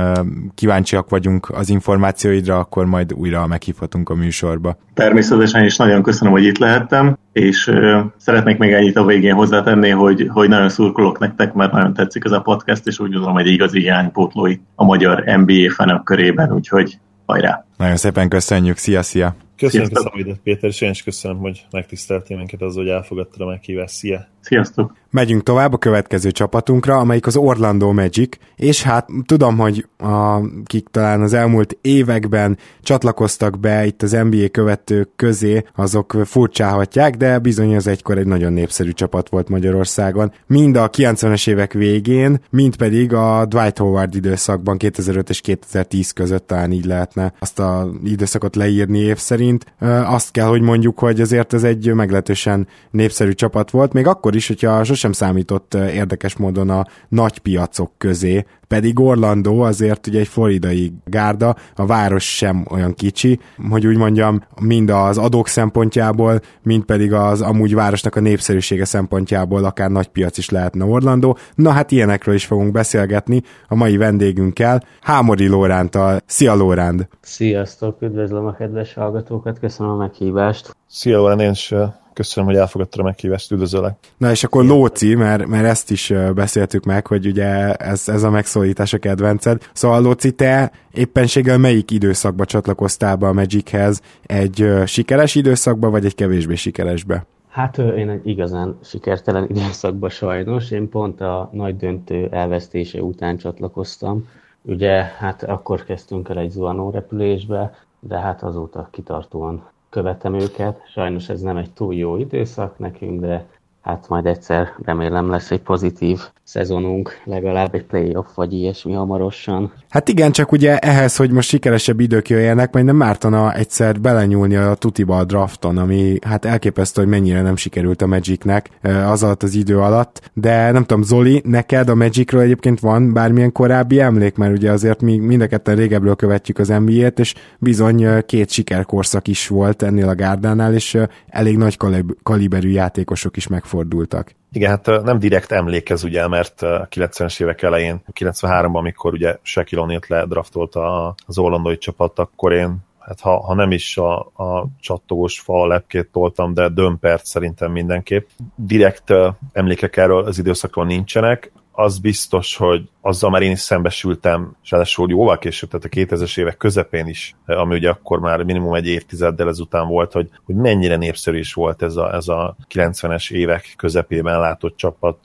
kíváncsiak vagyunk az információidra, akkor majd újra meghívhatunk a műsorba. Természetesen is nagyon köszönöm, hogy itt lehettem, és szeretnék még ennyit a végén hozzátenni, hogy, hogy nagyon szurkolok nektek, mert nagyon tetszik ez a podcast, és úgy gondolom, hogy egy igazi hiánypótlói a magyar NBA fanak körében, úgyhogy hajrá! Nagyon szépen köszönjük, szia-szia! Köszönjük Sziasztok. a szavadat, Péter, és én is köszönöm, hogy megtiszteltél minket az, hogy elfogadtad a meghívást. Szia! Sziasztok! Megyünk tovább a következő csapatunkra, amelyik az Orlando Magic, és hát tudom, hogy a, kik talán az elmúlt években csatlakoztak be itt az NBA követők közé, azok furcsáhatják, de bizony az egykor egy nagyon népszerű csapat volt Magyarországon. Mind a 90-es évek végén, mind pedig a Dwight Howard időszakban 2005 és 2010 között talán így lehetne azt a időszakot leírni év szerint. Azt kell, hogy mondjuk, hogy azért ez egy meglehetősen népszerű csapat volt, még akkor is, hogyha sosem számított érdekes módon a nagy piacok közé, pedig Orlando azért ugye egy floridai gárda, a város sem olyan kicsi, hogy úgy mondjam, mind az adók szempontjából, mind pedig az amúgy városnak a népszerűsége szempontjából akár nagy piac is lehetne Orlando. Na hát ilyenekről is fogunk beszélgetni a mai vendégünkkel, Hámori Lórántal. Szia Lóránd! Sziasztok, üdvözlöm a kedves hallgatókat, köszönöm a meghívást. Szia Lóránd, én is Köszönöm, hogy elfogadtad a meghívást, üdvözöllek. Na és akkor Lóci, mert, mert ezt is beszéltük meg, hogy ugye ez, ez a megszólítás a kedvenced. Szóval Lóci, te éppenséggel melyik időszakba csatlakoztál be a Magichez? Egy sikeres időszakba, vagy egy kevésbé sikeresbe? Hát én egy igazán sikertelen [LAUGHS] időszakba sajnos. Én pont a nagy döntő elvesztése után csatlakoztam. Ugye hát akkor kezdtünk el egy zuhanó repülésbe, de hát azóta kitartóan követem őket. Sajnos ez nem egy túl jó időszak nekünk, de hát majd egyszer remélem lesz egy pozitív szezonunk, legalább egy playoff vagy ilyesmi hamarosan. Hát igen, csak ugye ehhez, hogy most sikeresebb idők jöjjenek, majd nem mártana egyszer belenyúlni a tutiba a drafton, ami hát elképesztő, hogy mennyire nem sikerült a Magicnek az alatt az idő alatt, de nem tudom, Zoli, neked a Magicről egyébként van bármilyen korábbi emlék, mert ugye azért mi mind a ketten régebről követjük az NBA-t, és bizony két sikerkorszak is volt ennél a gárdánál, és elég nagy kaliberű játékosok is megfordultak. Igen, hát nem direkt emlékez ugye, mert a 90-es évek elején, 93-ban, amikor ugye Shaquille O'Neal-t ledraftolta az orlandói csapat, akkor én hát ha, ha nem is a, a csattogós fal lepkét toltam, de dömpert szerintem mindenképp. Direkt uh, emlékek erről az időszakról nincsenek, az biztos, hogy azzal már én is szembesültem, és ráadásul jóval később, tehát a 2000-es évek közepén is, ami ugye akkor már minimum egy évtizeddel ezután volt, hogy, hogy mennyire népszerű is volt ez a, ez a 90-es évek közepében látott csapat,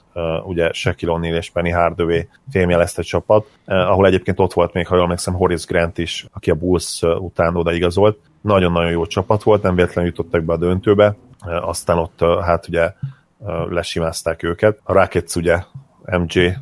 ugye Shaquille O'Neal és Penny Hardaway fémjelezte csapat, ahol egyébként ott volt még, ha jól emlékszem, Horace Grant is, aki a Bulls után oda igazolt. Nagyon-nagyon jó csapat volt, nem véletlenül jutottak be a döntőbe, aztán ott hát ugye lesimázták őket. A Rockets ugye MJ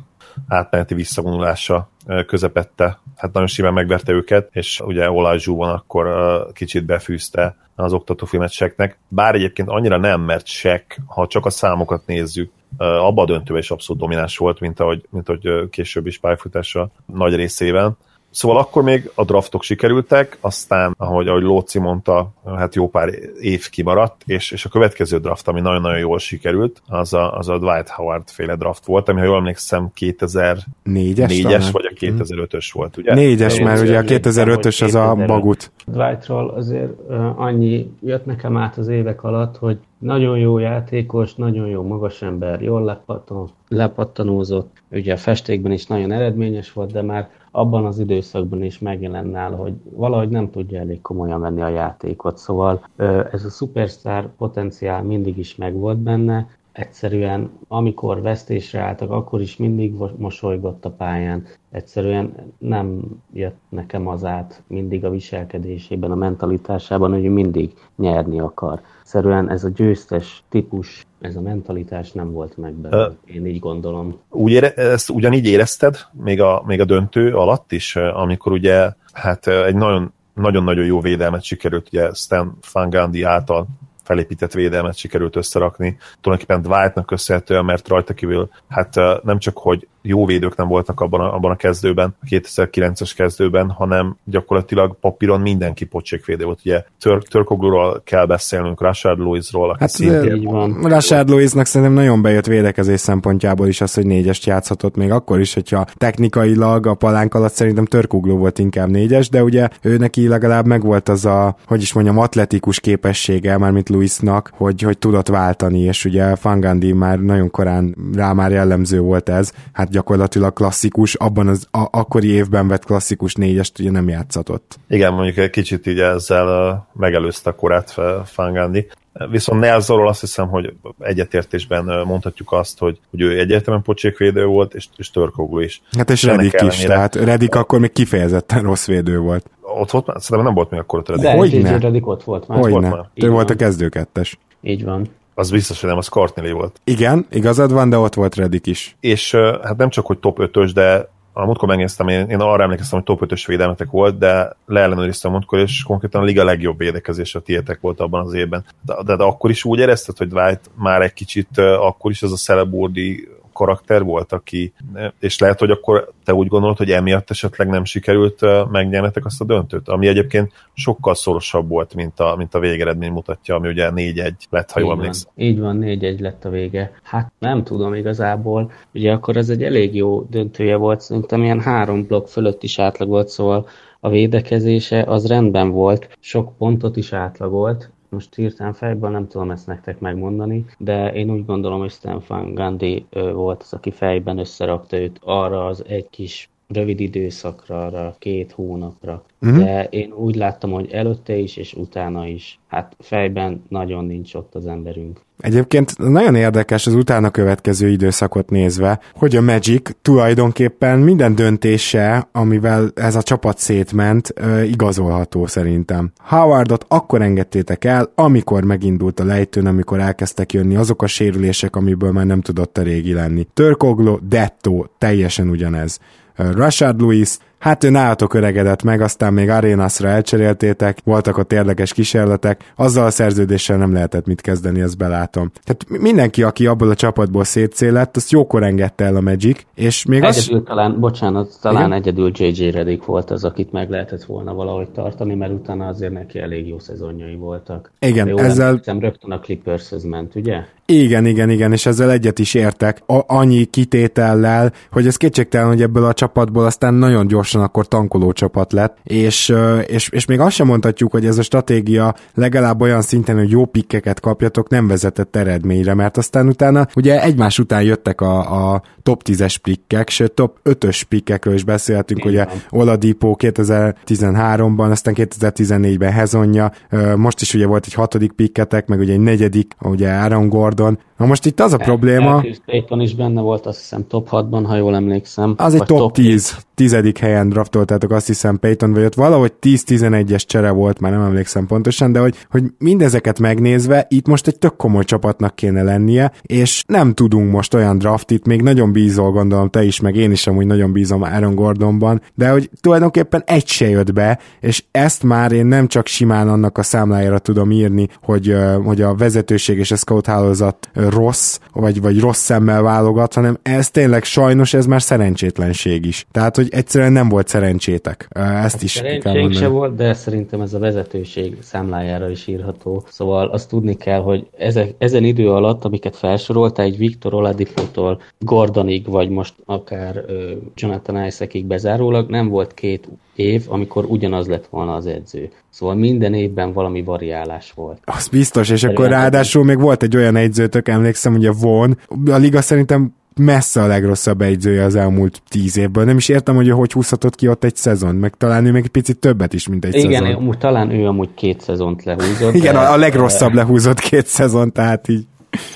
átmeneti visszavonulása közepette, hát nagyon simán megverte őket, és ugye Olajzsúban akkor kicsit befűzte az oktatófilmet Seknek, bár egyébként annyira nem, mert Sek, ha csak a számokat nézzük, abba a döntőben is abszolút domináns volt, mint ahogy, mint ahogy később is pályafutása nagy részében. Szóval akkor még a draftok sikerültek, aztán, ahogy, ahogy Lóci mondta, hát jó pár év kimaradt, és, és a következő draft, ami nagyon-nagyon jól sikerült, az a, az a Dwight Howard féle draft volt, ami, ha jól emlékszem, 2004-es vagy a 2005-ös volt, ugye? Négyes, mert ugye a 2005-ös az a bagut. Dwightról azért annyi jött nekem át az évek alatt, hogy nagyon jó játékos, nagyon jó magas ember, jól lepattan, lepattanózott, ugye a festékben is nagyon eredményes volt, de már abban az időszakban is megjelent nála, hogy valahogy nem tudja elég komolyan venni a játékot, szóval ez a szupersztár potenciál mindig is megvolt benne, egyszerűen amikor vesztésre álltak, akkor is mindig mosolygott a pályán. Egyszerűen nem jött nekem az át mindig a viselkedésében, a mentalitásában, hogy mindig nyerni akar. Egyszerűen ez a győztes típus, ez a mentalitás nem volt meg belőle, én így gondolom. Úgy ére, ezt ugyanígy érezted még a, még a döntő alatt is, amikor ugye hát egy nagyon nagyon-nagyon jó védelmet sikerült ugye Stan Fangandi által felépített védelmet sikerült összerakni. Tulajdonképpen Dwightnak köszönhetően, mert rajta kívül hát nem csak, hogy jó védők nem voltak abban a, abban a kezdőben, a 2009-es kezdőben, hanem gyakorlatilag papíron mindenki pocsékvédő volt. Ugye Tör- Törkogluról kell beszélnünk, Rashard Lewisról, aki hát szintén... Rashard Lewisnak szerintem nagyon bejött védekezés szempontjából is az, hogy négyest játszhatott még akkor is, hogyha technikailag a palánk alatt szerintem Törkogló volt inkább négyes, de ugye ő neki legalább megvolt az a, hogy is mondjam, atletikus képessége, mármint Lewisnak, hogy, hogy tudott váltani, és ugye Fangandi már nagyon korán rá már jellemző volt ez, hát gyakorlatilag klasszikus, abban az a, akkori évben vett klasszikus négyest ugye nem játszatott. Igen, mondjuk egy kicsit így ezzel megelőzte a korát Fangandi. Viszont Nelzorról azt hiszem, hogy egyetértésben mondhatjuk azt, hogy, hogy ő egyértelműen pocsékvédő volt, és, és Törkoglu is. Hát és Redik is, tehát Redik akkor még kifejezetten rossz védő volt. Ott volt már? Szerintem nem volt még akkor ott Redik. De Hogyne? Redik ott volt már. Volt már. Ő volt a kezdőkettes. Így van. Az biztos, hogy nem, az Courtney volt. Igen, igazad van, de ott volt Redik is. És hát nem csak, hogy top 5-ös, de a múltkor megnéztem, én, én arra emlékeztem, hogy top 5-ös védelmetek volt, de leellenőriztem múltkor, és konkrétan a liga legjobb védekezés a tietek volt abban az évben. De, de, de akkor is úgy érezted, hogy Dwight már egy kicsit, akkor is ez a Celeburdi karakter volt, aki, és lehet, hogy akkor te úgy gondolod, hogy emiatt esetleg nem sikerült megnyernetek azt a döntőt, ami egyébként sokkal szorosabb volt, mint a, mint a végeredmény mutatja, ami ugye 4-1 lett, ha jól emlékszem. Így van, 4-1 lett a vége. Hát nem tudom igazából, ugye akkor ez egy elég jó döntője volt, szerintem ilyen három blokk fölött is átlag volt, szóval a védekezése az rendben volt, sok pontot is átlagolt, most hirtelen fejben nem tudom ezt nektek megmondani, de én úgy gondolom, hogy Stefan Gandhi volt az, aki fejben összerakta őt arra az egy kis rövid időszakra, arra két hónapra. Uh-huh. De én úgy láttam, hogy előtte is és utána is. Hát fejben nagyon nincs ott az emberünk. Egyébként nagyon érdekes az utána következő időszakot nézve, hogy a Magic tulajdonképpen minden döntése, amivel ez a csapat szétment, igazolható szerintem. Howardot akkor engedtétek el, amikor megindult a lejtőn, amikor elkezdtek jönni azok a sérülések, amiből már nem tudott a régi lenni. Törkoglo, Detto, teljesen ugyanez. Rashard Lewis, Hát ő nálatok öregedett meg, aztán még Arenasra elcseréltétek, voltak ott érdekes kísérletek, azzal a szerződéssel nem lehetett mit kezdeni, ezt belátom. Tehát mindenki, aki abból a csapatból szétszélett, azt jókor engedte el a Magic, és még egyedül az... talán, bocsánat, talán Igen? egyedül JJ Redick volt az, akit meg lehetett volna valahogy tartani, mert utána azért neki elég jó szezonjai voltak. Igen, Jó, ezzel... Emlékszem, rögtön a Clippershez ment, ugye? Igen, igen, igen, és ezzel egyet is értek. A, annyi kitétellel, hogy ez kétségtelen, hogy ebből a csapatból aztán nagyon gyorsan akkor tankoló csapat lett, és, és, és még azt sem mondhatjuk, hogy ez a stratégia legalább olyan szinten, hogy jó pikkeket kapjatok, nem vezetett eredményre, mert aztán utána ugye egymás után jöttek a, a top 10-es pikkek, sőt top 5-ös pikkekről is beszéltünk, ugye Oladipo 2013-ban, aztán 2014-ben Hezonja, most is ugye volt egy hatodik pikketek, meg ugye egy negyedik, ugye Aaron Gordon. Na most itt az a probléma... Payton is benne volt, azt hiszem top 6-ban, ha jól emlékszem. Az egy top, top 10, tizedik helyen draftoltátok, azt hiszem Payton, vagy ott valahogy 10-11-es csere volt, már nem emlékszem pontosan, de hogy, hogy mindezeket megnézve, itt most egy tök komoly csapatnak kéne lennie, és nem tudunk most olyan draftit, még nagyon bízol, gondolom te is, meg én is amúgy nagyon bízom Aaron Gordonban, de hogy tulajdonképpen egy se jött be, és ezt már én nem csak simán annak a számlájára tudom írni, hogy, hogy a vezetőség és a scout hálózat rossz, vagy, vagy rossz szemmel válogat, hanem ez tényleg sajnos ez már szerencsétlenség is. Tehát, hogy egyszerűen nem volt szerencsétek. Ezt hát is Szerencsénk se volt, de szerintem ez a vezetőség számlájára is írható. Szóval azt tudni kell, hogy ezek, ezen idő alatt, amiket felsorolta, egy Viktor Oladipótól Gordonig, vagy most akár uh, Jonathan Isaacig bezárólag nem volt két év, amikor ugyanaz lett volna az edző. Szóval minden évben valami variálás volt. Az biztos, és akkor ráadásul még volt egy olyan edzőtök, emlékszem, hogy a Von, a liga szerintem messze a legrosszabb egyzője az elmúlt tíz évből. Nem is értem, hogy hogy húzhatott ki ott egy szezon, meg talán ő még egy picit többet is, mint egy Igen, szezon. Igen, talán ő amúgy két szezont lehúzott. Igen, de... a legrosszabb lehúzott két szezon, tehát így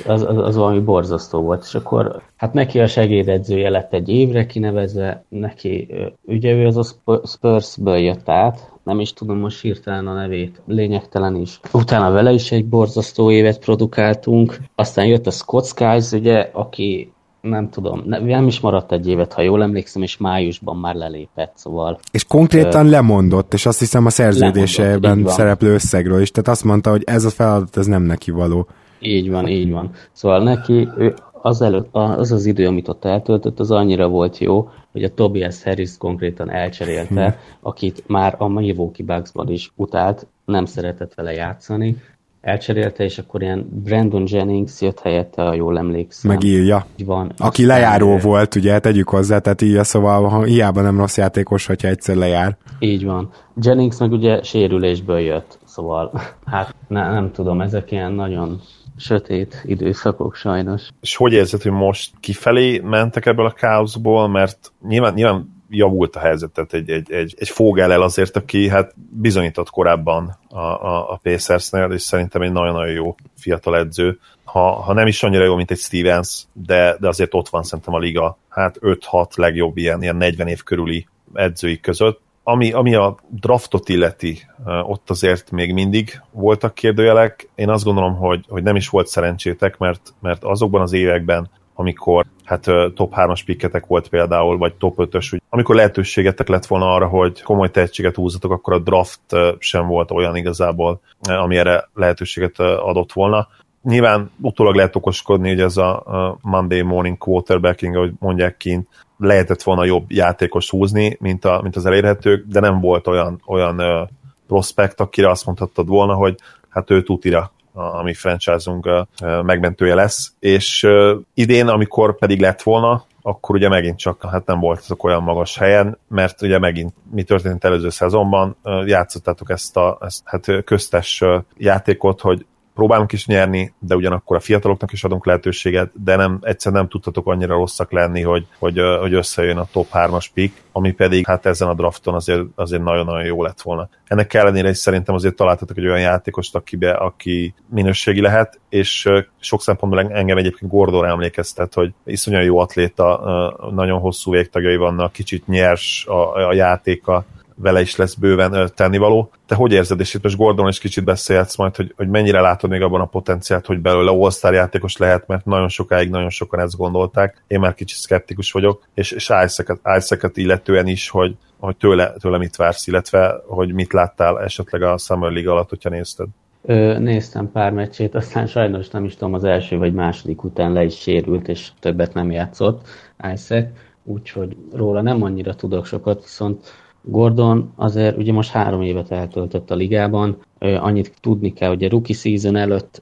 az, az, az valami borzasztó volt. És akkor hát neki a segédedzője lett egy évre kinevezve, neki, ugye ő az a Spursből jött át, nem is tudom most hirtelen a nevét, lényegtelen is. Utána vele is egy borzasztó évet produkáltunk, aztán jött a Scott Skies, ugye, aki nem tudom, nem is maradt egy évet, ha jól emlékszem, és májusban már lelépett, szóval... És konkrétan ö, lemondott, és azt hiszem a szerződésében szereplő összegről is, tehát azt mondta, hogy ez a feladat, ez nem neki való. Így van, így van. Szóval neki, ő az, előtt, az az idő, amit ott eltöltött, az annyira volt jó, hogy a Tobias Harris konkrétan elcserélte, hmm. akit már a Milwaukee Bucksban is utált, nem szeretett vele játszani, elcserélte, és akkor ilyen Brandon Jennings jött helyette, ha jól emlékszem. Megírja. Van. Aki lejáró ő... volt, ugye, tegyük hozzá, tehát így, szóval ha hiába nem rossz játékos, hogyha egyszer lejár. Így van. Jennings meg ugye sérülésből jött, szóval [LAUGHS] hát ne, nem tudom, ezek ilyen nagyon sötét időszakok sajnos. És hogy érzed, hogy most kifelé mentek ebből a káoszból, mert nyilván, nyilván javult a helyzet, tehát egy, egy, egy, egy Fogel azért, aki hát bizonyított korábban a, a, a Pacersnél, és szerintem egy nagyon-nagyon jó fiatal edző. Ha, ha nem is annyira jó, mint egy Stevens, de, de azért ott van szerintem a liga, hát 5-6 legjobb ilyen, ilyen 40 év körüli edzői között. Ami, ami a draftot illeti, ott azért még mindig voltak kérdőjelek. Én azt gondolom, hogy, hogy nem is volt szerencsétek, mert, mert azokban az években, amikor hát top 3-as pikketek volt például, vagy top 5-ös, amikor lehetőségetek lett volna arra, hogy komoly tehetséget húzatok, akkor a draft sem volt olyan igazából, ami erre lehetőséget adott volna. Nyilván utólag lehet okoskodni, hogy ez a Monday morning quarterbacking, ahogy mondják kint, lehetett volna jobb játékos húzni, mint, a, mint az elérhetők, de nem volt olyan, olyan prospekt, akire azt mondhattad volna, hogy hát ő tutira a mi franchise-unk megmentője lesz, és idén, amikor pedig lett volna, akkor ugye megint csak hát nem voltatok olyan magas helyen, mert ugye megint mi történt előző szezonban, játszottátok ezt a ezt, hát köztes játékot, hogy próbálunk is nyerni, de ugyanakkor a fiataloknak is adunk lehetőséget, de nem, egyszer nem tudtatok annyira rosszak lenni, hogy, hogy, hogy összejön a top 3-as pick, ami pedig hát ezen a drafton azért, azért nagyon-nagyon jó lett volna. Ennek ellenére is szerintem azért találtatok egy olyan játékost, akibe, aki minőségi lehet, és sok szempontból engem egyébként Gordon emlékeztet, hogy iszonyan jó atléta, nagyon hosszú végtagjai vannak, kicsit nyers a, a játéka, vele is lesz bőven tennivaló. Te hogy érzed, és itt most Gordon is kicsit beszélhetsz majd, hogy, hogy mennyire látod még abban a potenciált, hogy belőle all játékos lehet, mert nagyon sokáig nagyon sokan ezt gondolták. Én már kicsit szkeptikus vagyok, és, és Isaac-et illetően is, hogy, hogy tőle, tőle mit vársz, illetve hogy mit láttál esetleg a Summer League alatt, hogyha nézted. Ö, néztem pár meccsét, aztán sajnos nem is tudom, az első vagy második után le is sérült, és többet nem játszott Isaac, úgyhogy róla nem annyira tudok sokat, viszont Gordon azért ugye most három évet eltöltött a ligában, annyit tudni kell, hogy a rookie season előtt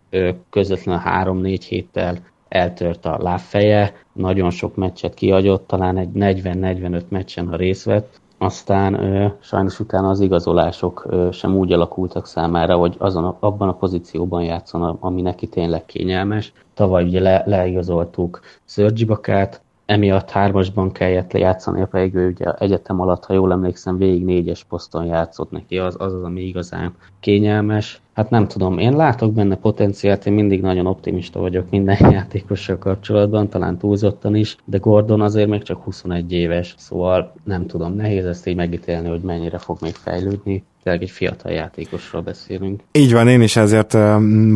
közvetlenül három-négy héttel eltört a lábfeje, nagyon sok meccset kiagyott, talán egy 40-45 meccsen, ha részt vett, aztán sajnos utána az igazolások sem úgy alakultak számára, hogy azon a, abban a pozícióban játszon, ami neki tényleg kényelmes. Tavaly ugye le, leigazoltuk Szörgyibakát, emiatt hármasban kellett lejátszani, pedig ő ugye egyetem alatt, ha jól emlékszem, végig négyes poszton játszott neki, az az, az ami igazán kényelmes. Hát nem tudom, én látok benne potenciált, én mindig nagyon optimista vagyok minden [LAUGHS] játékossal kapcsolatban, talán túlzottan is, de Gordon azért még csak 21 éves, szóval nem tudom, nehéz ezt így megítélni, hogy mennyire fog még fejlődni tényleg egy fiatal játékosról beszélünk. Így van, én is ezért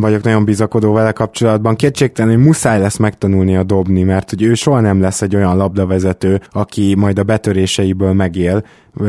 vagyok nagyon bizakodó vele kapcsolatban. Kétségtelen, hogy muszáj lesz megtanulni a dobni, mert hogy ő soha nem lesz egy olyan labdavezető, aki majd a betöréseiből megél,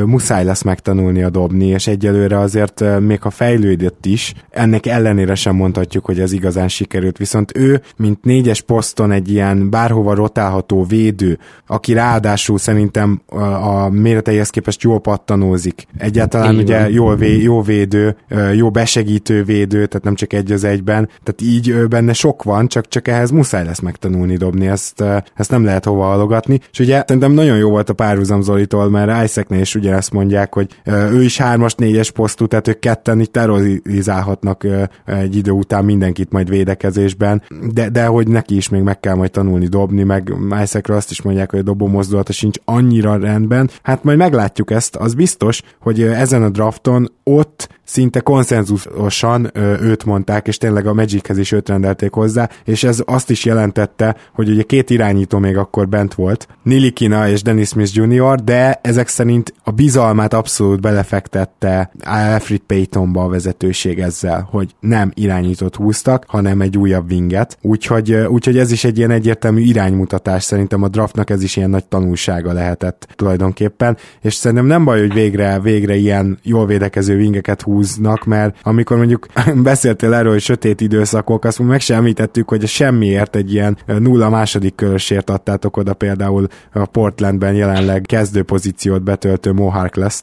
muszáj lesz megtanulni a dobni, és egyelőre azért még a fejlődött is, ennek ellenére sem mondhatjuk, hogy ez igazán sikerült, viszont ő, mint négyes poszton egy ilyen bárhova rotálható védő, aki ráadásul szerintem a méreteihez képest jól pattanózik. Egyáltalán Igen. ugye jól vé, jó védő, jó besegítő védő, tehát nem csak egy az egyben, tehát így benne sok van, csak, csak ehhez muszáj lesz megtanulni dobni, ezt, ezt nem lehet hova halogatni, és ugye szerintem nagyon jó volt a párhuzam Zolitól, mert Isaacnél is is ugyanezt mondják, hogy ő is hármas, négyes posztú, tehát ők ketten itt terrorizálhatnak egy idő után mindenkit majd védekezésben, de, de hogy neki is még meg kell majd tanulni dobni, meg Májszekről azt is mondják, hogy a dobó mozdulata sincs annyira rendben. Hát majd meglátjuk ezt, az biztos, hogy ezen a drafton ott szinte konszenzusosan őt mondták, és tényleg a Magichez is őt rendelték hozzá, és ez azt is jelentette, hogy ugye két irányító még akkor bent volt, Nilikina és Dennis Smith Jr., de ezek szerint a bizalmát abszolút belefektette Alfred Paytonba a vezetőség ezzel, hogy nem irányítót húztak, hanem egy újabb winget. Úgyhogy, úgyhogy ez is egy ilyen egyértelmű iránymutatás, szerintem a draftnak ez is ilyen nagy tanulsága lehetett tulajdonképpen, és szerintem nem baj, hogy végre, végre ilyen jól védekező wingeket húznak, mert amikor mondjuk [LAUGHS] beszéltél erről, hogy sötét időszakok, azt meg sem említettük, hogy semmiért egy ilyen nulla második körösért adtátok oda például a Portlandben jelenleg kezdő pozíciót betöltő Mohawk lesz.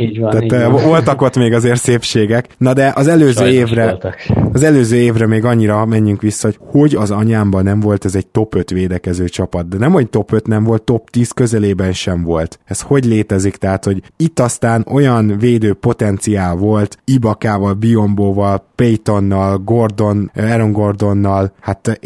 Így van, Tehát így van. volt ott még azért szépségek. Na de az előző Sajnos évre, voltak. az előző évre még annyira menjünk vissza, hogy hogy az anyámban nem volt ez egy top 5 védekező csapat, de nem, hogy top 5 nem volt, top 10 közelében sem volt. Ez hogy létezik? Tehát, hogy itt aztán olyan védő potenciál volt, Ibakával, Biombóval, Paytonnal, Gordon, Aaron Gordonnal, hát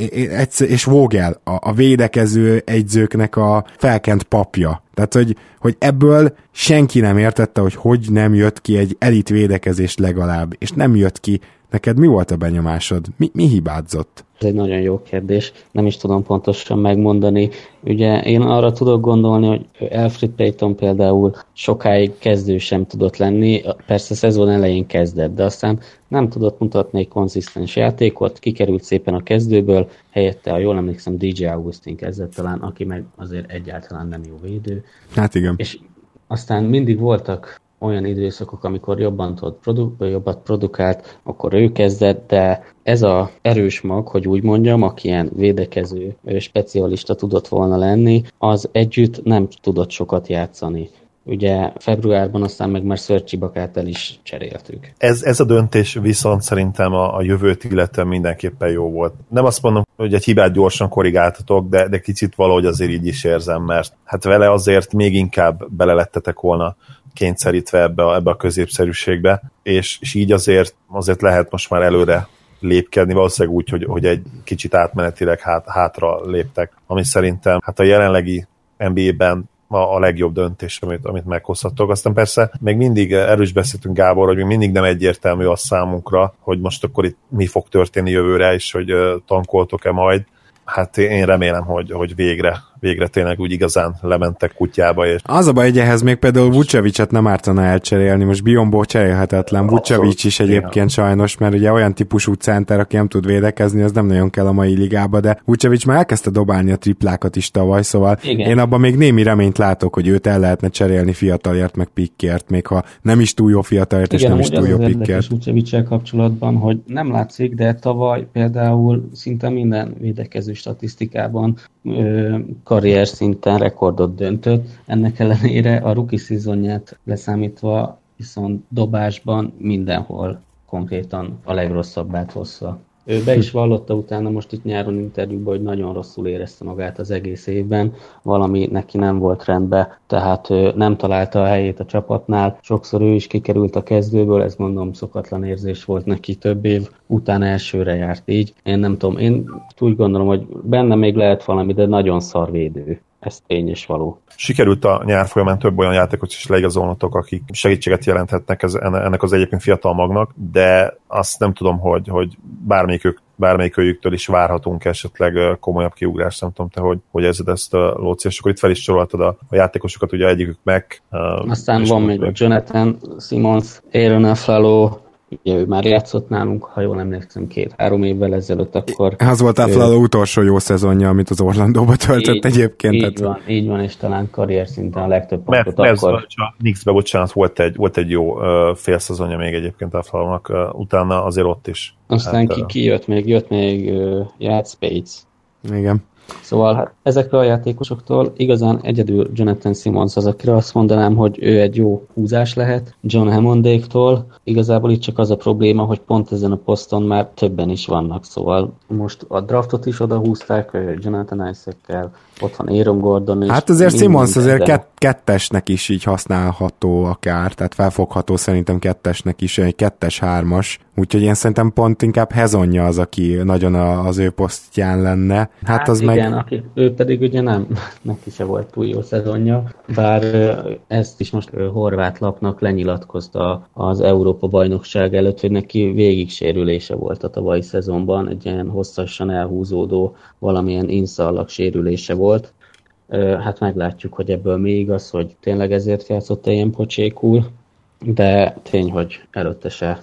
és Vogel, a, a védekező egyzőknek a felkent papja. Tehát, hogy, hogy ebből senki nem értette, hogy hogy nem jött ki egy elit védekezés legalább, és nem jött ki. Neked mi volt a benyomásod? Mi, mi hibázott? Ez egy nagyon jó kérdés, nem is tudom pontosan megmondani. Ugye én arra tudok gondolni, hogy Alfred Payton például sokáig kezdő sem tudott lenni, persze szezon elején kezdett, de aztán nem tudott mutatni egy konzisztens játékot, kikerült szépen a kezdőből, helyette, ha jól emlékszem, DJ Augustin kezdett talán, aki meg azért egyáltalán nem jó védő. Hát igen. És aztán mindig voltak olyan időszakok, amikor jobban tudott produ- jobbat produkált, akkor ő kezdett, de ez a erős mag, hogy úgy mondjam, aki ilyen védekező specialista tudott volna lenni, az együtt nem tudott sokat játszani. Ugye februárban aztán meg már Szörcsi Bakát el is cseréltük. Ez, ez a döntés viszont szerintem a, a jövőt illetően mindenképpen jó volt. Nem azt mondom, hogy egy hibát gyorsan korrigáltatok, de, de kicsit valahogy azért így is érzem, mert hát vele azért még inkább belelettetek volna kényszerítve ebbe a, ebbe a középszerűségbe, és, és így azért, azért lehet most már előre lépkedni, valószínűleg úgy, hogy, hogy egy kicsit átmenetileg hát, hátra léptek, ami szerintem hát a jelenlegi NBA-ben a, a legjobb döntés, amit, amit meghozhattok. Aztán persze még mindig erős beszéltünk Gábor, hogy még mindig nem egyértelmű a számunkra, hogy most akkor itt mi fog történni jövőre, és hogy tankoltok-e majd. Hát én remélem, hogy, hogy végre végre tényleg úgy igazán lementek kutyába. És... Az a baj, hogy ehhez még például Vucevicet nem ártana elcserélni, most Biombo cserélhetetlen, Vucevic is egyébként igen. sajnos, mert ugye olyan típusú center, aki nem tud védekezni, az nem nagyon kell a mai ligába, de Vucevic már elkezdte dobálni a triplákat is tavaly, szóval igen. én abban még némi reményt látok, hogy őt el lehetne cserélni fiatalért, meg pikkért, még ha nem is túl jó fiatalért, igen, és nem is túl jó pikkért. Vucevic kapcsolatban, hogy nem látszik, de tavaly például szinte minden védekező statisztikában ö, karrier szinten rekordot döntött, ennek ellenére a rookie szezonját leszámítva viszont dobásban mindenhol konkrétan a legrosszabbát hozza. Ő be is vallotta utána most itt nyáron interjúban, hogy nagyon rosszul érezte magát az egész évben, valami neki nem volt rendben, tehát nem találta a helyét a csapatnál, sokszor ő is kikerült a kezdőből, ez mondom szokatlan érzés volt neki több év, utána elsőre járt így. Én nem tudom, én úgy gondolom, hogy benne még lehet valami, de nagyon szarvédő ez tény és való. Sikerült a nyár folyamán több olyan játékot is leigazolnotok, akik segítséget jelenthetnek ez, ennek az egyébként fiatal magnak, de azt nem tudom, hogy, hogy bármelyikük bármelyikőjüktől is várhatunk esetleg komolyabb kiugrást, nem tudom te, hogy, hogy érzed ezt, Lóci, és akkor itt fel is soroltad a, a játékosokat, ugye egyikük meg. Aztán van még a Jonathan Simons, Aaron Aflalo, ugye ő már játszott nálunk, ha jól emlékszem, két-három évvel ezelőtt, akkor... Az volt a ő... utolsó jó szezonja, amit az Orlandóba töltött így, egyébként. Így tehát... van, így van, és talán karrier szinten a legtöbb pontot mert, akkor... A Knicksbe, bocsánat, volt egy, volt egy jó uh, fél szezonja még egyébként Aflalónak, uh, utána azért ott is. Aztán hát, ki, ki jött még? Jött még uh, Ját Spates. Igen. Szóval hát ezekről a játékosoktól igazán egyedül Jonathan Simmons az, akire azt mondanám, hogy ő egy jó húzás lehet. John Hammondéktól igazából itt csak az a probléma, hogy pont ezen a poszton már többen is vannak, szóval most a draftot is oda húzták Jonathan Isaac-kel, ott van Aaron Gordon is. Hát azért Simmons azért kett, kettesnek is így használható akár, tehát felfogható szerintem kettesnek is, egy kettes-hármas, úgyhogy én szerintem pont inkább Hezonja az, aki nagyon az ő posztján lenne. Hát, hát az igen, meg... aki, ő pedig ugye nem, [LAUGHS] neki se volt túl jó szezonja, bár ezt is most horvát lapnak lenyilatkozta az Európa bajnokság előtt, hogy neki végig sérülése volt a tavalyi szezonban, egy ilyen hosszasan elhúzódó valamilyen inszallag sérülése volt. Hát meglátjuk, hogy ebből mi igaz, hogy tényleg ezért játszott ilyen pocsékul, de tény, hogy előtte se,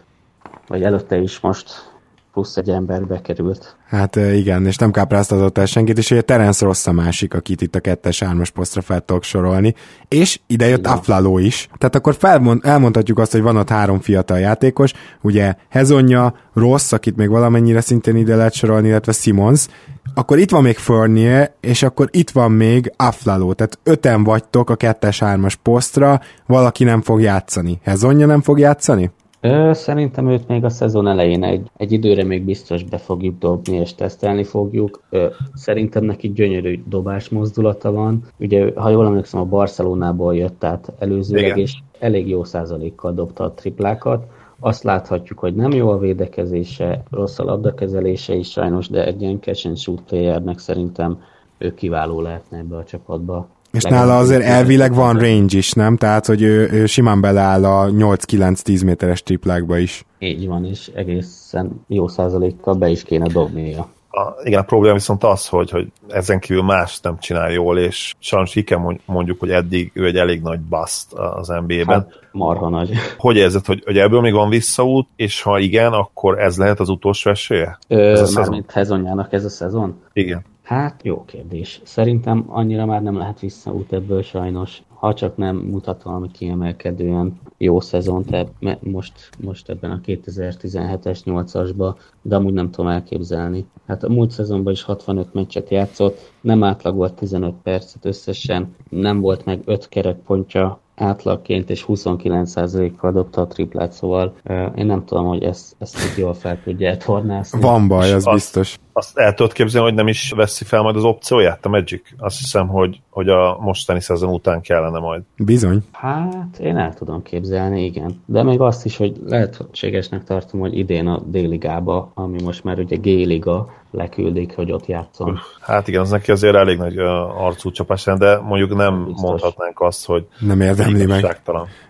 vagy előtte is most plusz egy ember bekerült. Hát igen, és nem kápráztatott el senkit, és ugye Terence Ross a másik, akit itt a kettes ármas posztra fel tudok sorolni, és ide jött Aflalo is. Tehát akkor felmond, elmondhatjuk azt, hogy van ott három fiatal játékos, ugye Hezonja, Ross, akit még valamennyire szintén ide lehet sorolni, illetve Simons, akkor itt van még Fournier, és akkor itt van még Aflalo, tehát öten vagytok a kettes-hármas posztra, valaki nem fog játszani. Hezonja nem fog játszani? Ö, szerintem őt még a szezon elején egy, egy időre még biztos be fogjuk dobni és tesztelni fogjuk. Ö, szerintem neki gyönyörű dobás mozdulata van. Ugye, ha jól emlékszem, a Barcelonából jött át előzőleg, Igen. és elég jó százalékkal dobta a triplákat. Azt láthatjuk, hogy nem jó a védekezése, rossz a labdakezelése is sajnos, de egy ilyen catch and shoot playernek szerintem ő kiváló lehetne ebbe a csapatba. És nála azért elvileg van range is, nem? Tehát, hogy ő, ő simán beleáll a 8-9-10 méteres triplákba is. Így van, és egészen jó százalékkal be is kéne dobnia. A, igen, a probléma viszont az, hogy, hogy ezen kívül más nem csinál jól, és sajnos kell mondjuk, hogy eddig ő egy elég nagy bust az NBA-ben. Hát, marha nagy. [LAUGHS] Hogy érzed, hogy, hogy ebből még van visszaút, és ha igen, akkor ez lehet az utolsó esélye? Ö, ez a mármint Hezonjának ez a szezon? Igen. Hát jó kérdés. Szerintem annyira már nem lehet visszaút ebből sajnos, ha csak nem mutat valami kiemelkedően jó szezon, tehát most, most ebben a 2017-es 8-asba, de amúgy nem tudom elképzelni. Hát a múlt szezonban is 65 meccset játszott, nem átlagolt 15 percet összesen, nem volt meg 5 kerekpontja, átlagként, és 29%-kal dobta a triplát, szóval én nem tudom, hogy ezt, ezt jól fel tudja tornászni. Van baj, az azt, biztos. Azt el tudod képzelni, hogy nem is veszi fel majd az opcióját a Magic? Azt hiszem, hogy, hogy a mostani szezon után kellene majd. Bizony. Hát én el tudom képzelni, igen. De még azt is, hogy lehetségesnek tartom, hogy idén a D-ligába, ami most már ugye G-liga, leküldik, hogy ott játszon. Hát igen, az neki azért elég nagy arcú csapás, de mondjuk nem Biztos. mondhatnánk azt, hogy nem érdemli meg.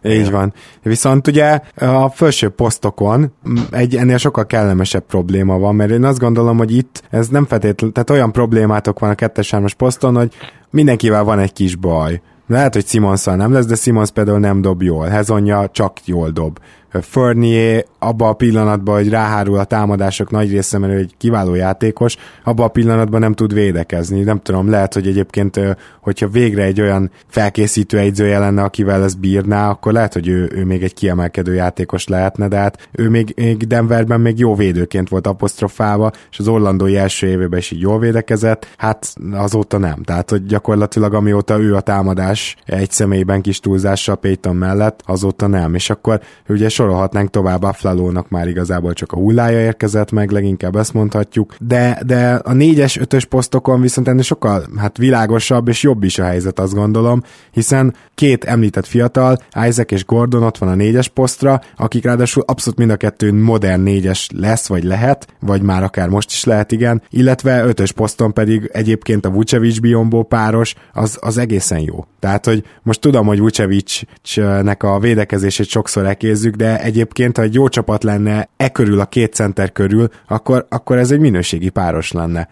Így igen. van. Viszont ugye a felső posztokon egy ennél sokkal kellemesebb probléma van, mert én azt gondolom, hogy itt ez nem feltétlenül, tehát olyan problémátok van a kettes poszton, hogy mindenkivel van egy kis baj. Lehet, hogy Simonszal nem lesz, de Simons például nem dob jól. Hezonja csak jól dob. Fournier abban a pillanatban, hogy ráhárul a támadások nagy része, mert ő egy kiváló játékos, abban a pillanatban nem tud védekezni. Nem tudom, lehet, hogy egyébként, hogyha végre egy olyan felkészítő egyzője lenne, akivel ez bírná, akkor lehet, hogy ő, ő még egy kiemelkedő játékos lehetne, de hát ő még, még Denverben még jó védőként volt apostrofálva, és az Orlandói első évében is így jól védekezett, hát azóta nem. Tehát, hogy gyakorlatilag amióta ő a támadás egy személyben kis túlzással Payton mellett, azóta nem. És akkor ugye sorolhatnánk tovább, Aflalónak már igazából csak a hullája érkezett meg, leginkább ezt mondhatjuk, de, de a négyes, ötös posztokon viszont ennél sokkal hát világosabb és jobb is a helyzet, azt gondolom, hiszen két említett fiatal, Isaac és Gordon ott van a négyes posztra, akik ráadásul abszolút mind a kettő modern négyes lesz, vagy lehet, vagy már akár most is lehet, igen, illetve ötös poszton pedig egyébként a Vucevic Biombo páros, az, az egészen jó. Tehát, hogy most tudom, hogy Vucevic-nek a védekezését sokszor ekézzük, de egyébként, ha egy jó csapat lenne e körül, a két center körül, akkor, akkor ez egy minőségi páros lenne.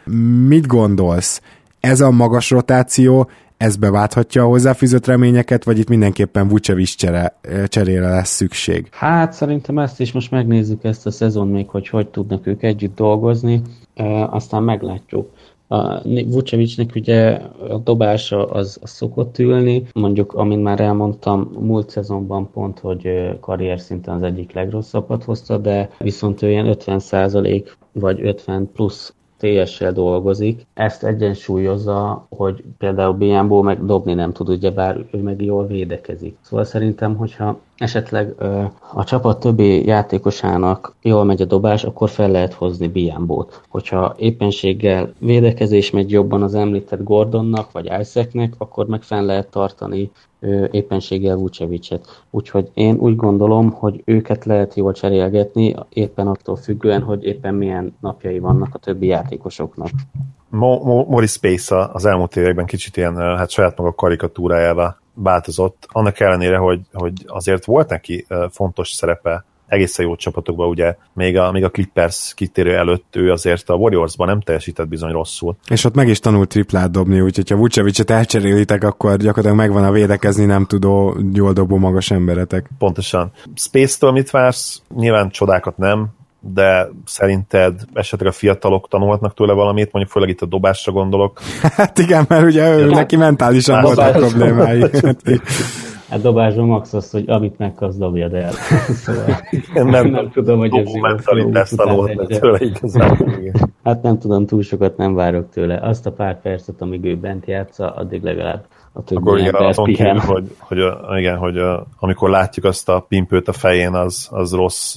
Mit gondolsz? Ez a magas rotáció, ez beválthatja a hozzáfűzött reményeket, vagy itt mindenképpen Vucevic cserére lesz szükség? Hát szerintem ezt is most megnézzük ezt a szezon még, hogy hogy tudnak ők együtt dolgozni, aztán meglátjuk. A Vucevicnek ugye a dobása az, az szokott ülni, mondjuk, amint már elmondtam, múlt szezonban pont, hogy karrier szinten az egyik legrosszabbat hozta, de viszont ő ilyen 50% vagy 50 plusz TS-sel dolgozik, ezt egyensúlyozza, hogy például Bianbo meg dobni nem tud, ugye bár ő meg jól védekezik. Szóval szerintem, hogyha esetleg a csapat többi játékosának jól megy a dobás, akkor fel lehet hozni Bianbót. Hogyha éppenséggel védekezés megy jobban az említett Gordonnak vagy Isaacnek, akkor meg fenn lehet tartani éppenséggel Vucevicet. Úgyhogy én úgy gondolom, hogy őket lehet jól cserélgetni, éppen attól függően, hogy éppen milyen napjai vannak a többi játékosoknak. Mo- Mo- Morris Space az elmúlt években kicsit ilyen hát saját maga karikatúrájával változott, annak ellenére, hogy, hogy azért volt neki fontos szerepe egészen jó csapatokban, ugye még a, még a Clippers kitérő előtt ő azért a Warriorsban nem teljesített bizony rosszul. És ott meg is tanult triplát dobni, úgyhogy ha Vucevicet elcserélitek, akkor gyakorlatilag megvan a védekezni nem tudó, jól dobó magas emberetek. Pontosan. Space-től mit vársz? Nyilván csodákat nem, de szerinted esetleg a fiatalok tanulhatnak tőle valamit, mondjuk főleg itt a dobásra gondolok. Hát igen, mert ugye ő, neki mentálisan voltak problémái. Hát dobásban max az, hogy amit megkapsz, dobjad el. Szóval nem, nem, nem tudom, hogy ez mentalitást tanulhatnak tőle igazából. Hát nem tudom, túl sokat nem várok tőle. Azt a pár percet, amíg ő bent játsza, addig legalább a többi Akkor igen, azon kívül, hogy, hogy, igen, hogy amikor látjuk azt a pimpőt a fején, az, az rossz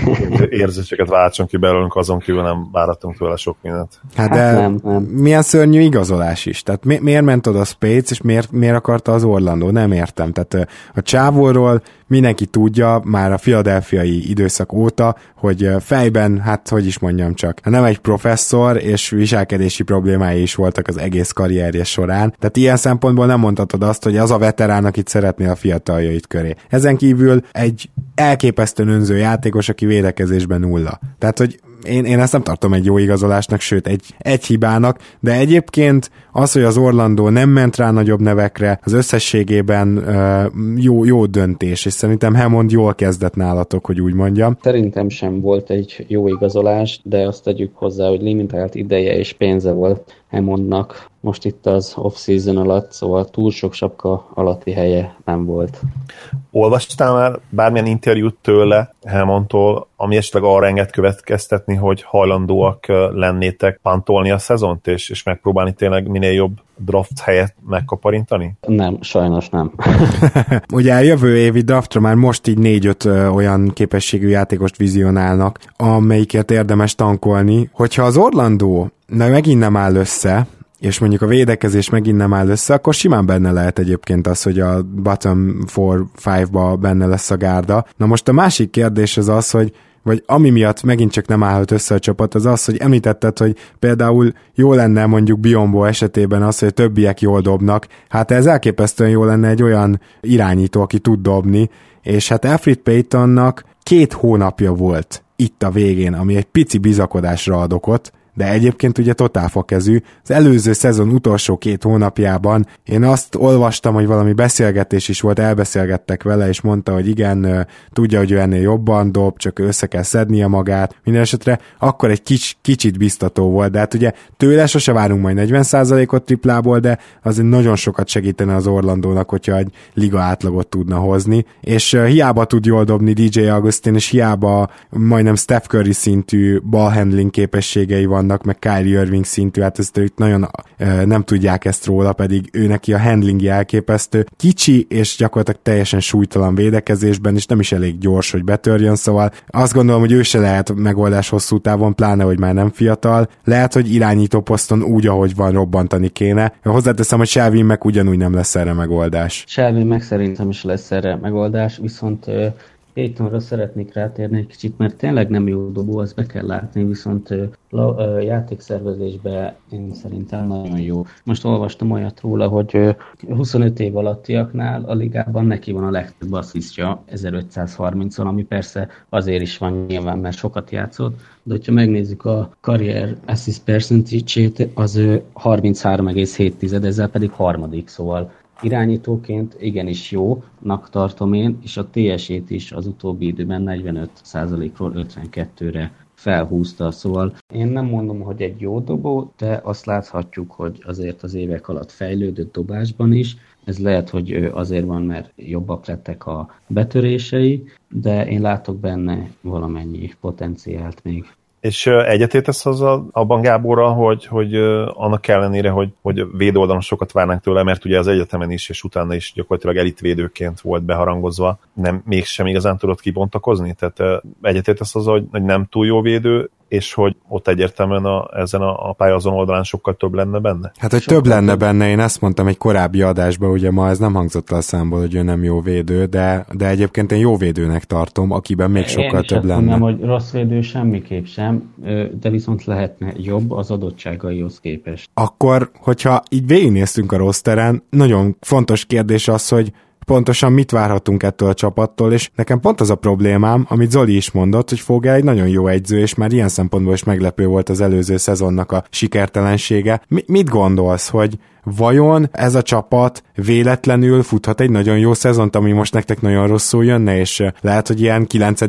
[LAUGHS] érzéseket váltson ki belőlünk, azon kívül nem váratunk tőle sok mindent. Hát, de hát nem, nem. milyen szörnyű igazolás is. Tehát mi, miért ment oda Spades, és miért, miért akarta az Orlandó? Nem értem. Tehát a csávóról mindenki tudja már a filadelfiai időszak óta, hogy fejben, hát hogy is mondjam csak, nem egy professzor, és viselkedési problémái is voltak az egész karrierje során. Tehát ilyen szempontból nem mondhatod azt, hogy az a veterán, akit szeretné a fiataljait köré. Ezen kívül egy elképesztően önző játékos, aki védekezésben nulla. Tehát, hogy én, én ezt nem tartom egy jó igazolásnak, sőt egy, egy hibának, de egyébként az, hogy az Orlandó nem ment rá nagyobb nevekre, az összességében uh, jó, jó döntés, és szerintem Hammond jól kezdett nálatok, hogy úgy mondjam. Szerintem sem volt egy jó igazolás, de azt tegyük hozzá, hogy limitált ideje és pénze volt Hammondnak most itt az off-season alatt, szóval túl sok sapka alatti helye nem volt. Olvastál már bármilyen interjút tőle, Helmontól, ami esetleg arra enged következtetni, hogy hajlandóak lennétek pantolni a szezont, és, és megpróbálni tényleg minél jobb draft helyet megkaparintani? Nem, sajnos nem. [LAUGHS] Ugye a jövő évi draftra már most így négy-öt olyan képességű játékost vizionálnak, amelyikért érdemes tankolni. Hogyha az Orlandó na, megint nem áll össze, és mondjuk a védekezés megint nem áll össze, akkor simán benne lehet egyébként az, hogy a bottom 4-5-ba benne lesz a gárda. Na most a másik kérdés az az, hogy vagy ami miatt megint csak nem állhat össze a csapat, az az, hogy említetted, hogy például jó lenne mondjuk Biombo esetében az, hogy a többiek jól dobnak. Hát ez elképesztően jó lenne egy olyan irányító, aki tud dobni, és hát Alfred Paytonnak két hónapja volt itt a végén, ami egy pici bizakodásra ad okot, de egyébként ugye totálfakezű. Az előző szezon utolsó két hónapjában én azt olvastam, hogy valami beszélgetés is volt, elbeszélgettek vele, és mondta, hogy igen, tudja, hogy ő ennél jobban dob, csak össze kell szednie magát. Minden esetre akkor egy kics, kicsit biztató volt, de hát ugye tőle sose várunk majd 40%-ot triplából, de azért nagyon sokat segítene az Orlandónak, hogyha egy liga átlagot tudna hozni, és hiába tud jól dobni DJ Augustin, és hiába majdnem Steph Curry szintű ballhandling képességei van vannak, meg Kyrie Irving szintű, hát ezt ők nagyon nem tudják ezt róla, pedig ő neki a handlingje elképesztő. Kicsi és gyakorlatilag teljesen súlytalan védekezésben, és nem is elég gyors, hogy betörjön, szóval azt gondolom, hogy ő se lehet megoldás hosszú távon, pláne, hogy már nem fiatal. Lehet, hogy irányító poszton úgy, ahogy van, robbantani kéne. Hozzáteszem, hogy Shelvin meg ugyanúgy nem lesz erre megoldás. Shelvin meg szerintem is lesz erre megoldás, viszont Paytonra szeretnék rátérni egy kicsit, mert tényleg nem jó dobó, azt be kell látni, viszont la, játékszervezésben én szerintem nagyon jó. Most olvastam olyat róla, hogy 25 év alattiaknál a ligában neki van a legtöbb asszisztja 1530-on, ami persze azért is van nyilván, mert sokat játszott, de hogyha megnézzük a karrier assist percentage-ét, az 33,7, ezzel pedig harmadik, szóval irányítóként igenis jónak tartom én, és a TS-ét is az utóbbi időben 45%-ról 52-re felhúzta, szóval én nem mondom, hogy egy jó dobó, de azt láthatjuk, hogy azért az évek alatt fejlődött dobásban is, ez lehet, hogy azért van, mert jobbak lettek a betörései, de én látok benne valamennyi potenciált még. És egyetértesz azzal abban Gáborra, hogy, hogy annak ellenére, hogy, hogy védőoldalon sokat várnánk tőle, mert ugye az egyetemen is, és utána is gyakorlatilag elitvédőként volt beharangozva, nem mégsem igazán tudott kibontakozni? Tehát egyetértesz azzal, hogy nem túl jó védő, és hogy ott egyértelműen a, ezen a, a pályázon oldalán sokkal több lenne benne? Hát, hogy sokkal több lenne több. benne, én ezt mondtam egy korábbi adásban, ugye ma ez nem hangzott a számból, hogy ő nem jó védő, de, de egyébként én jó védőnek tartom, akiben még sokkal én több lenne. Nem, hogy rossz védő semmiképp sem, de viszont lehetne jobb az adottságaihoz képest. Akkor, hogyha így végignéztünk a rosteren, nagyon fontos kérdés az, hogy pontosan mit várhatunk ettől a csapattól, és nekem pont az a problémám, amit Zoli is mondott, hogy Fogel egy nagyon jó egyző, és már ilyen szempontból is meglepő volt az előző szezonnak a sikertelensége. Mi, mit gondolsz, hogy vajon ez a csapat véletlenül futhat egy nagyon jó szezont, ami most nektek nagyon rosszul jönne, és lehet, hogy ilyen 9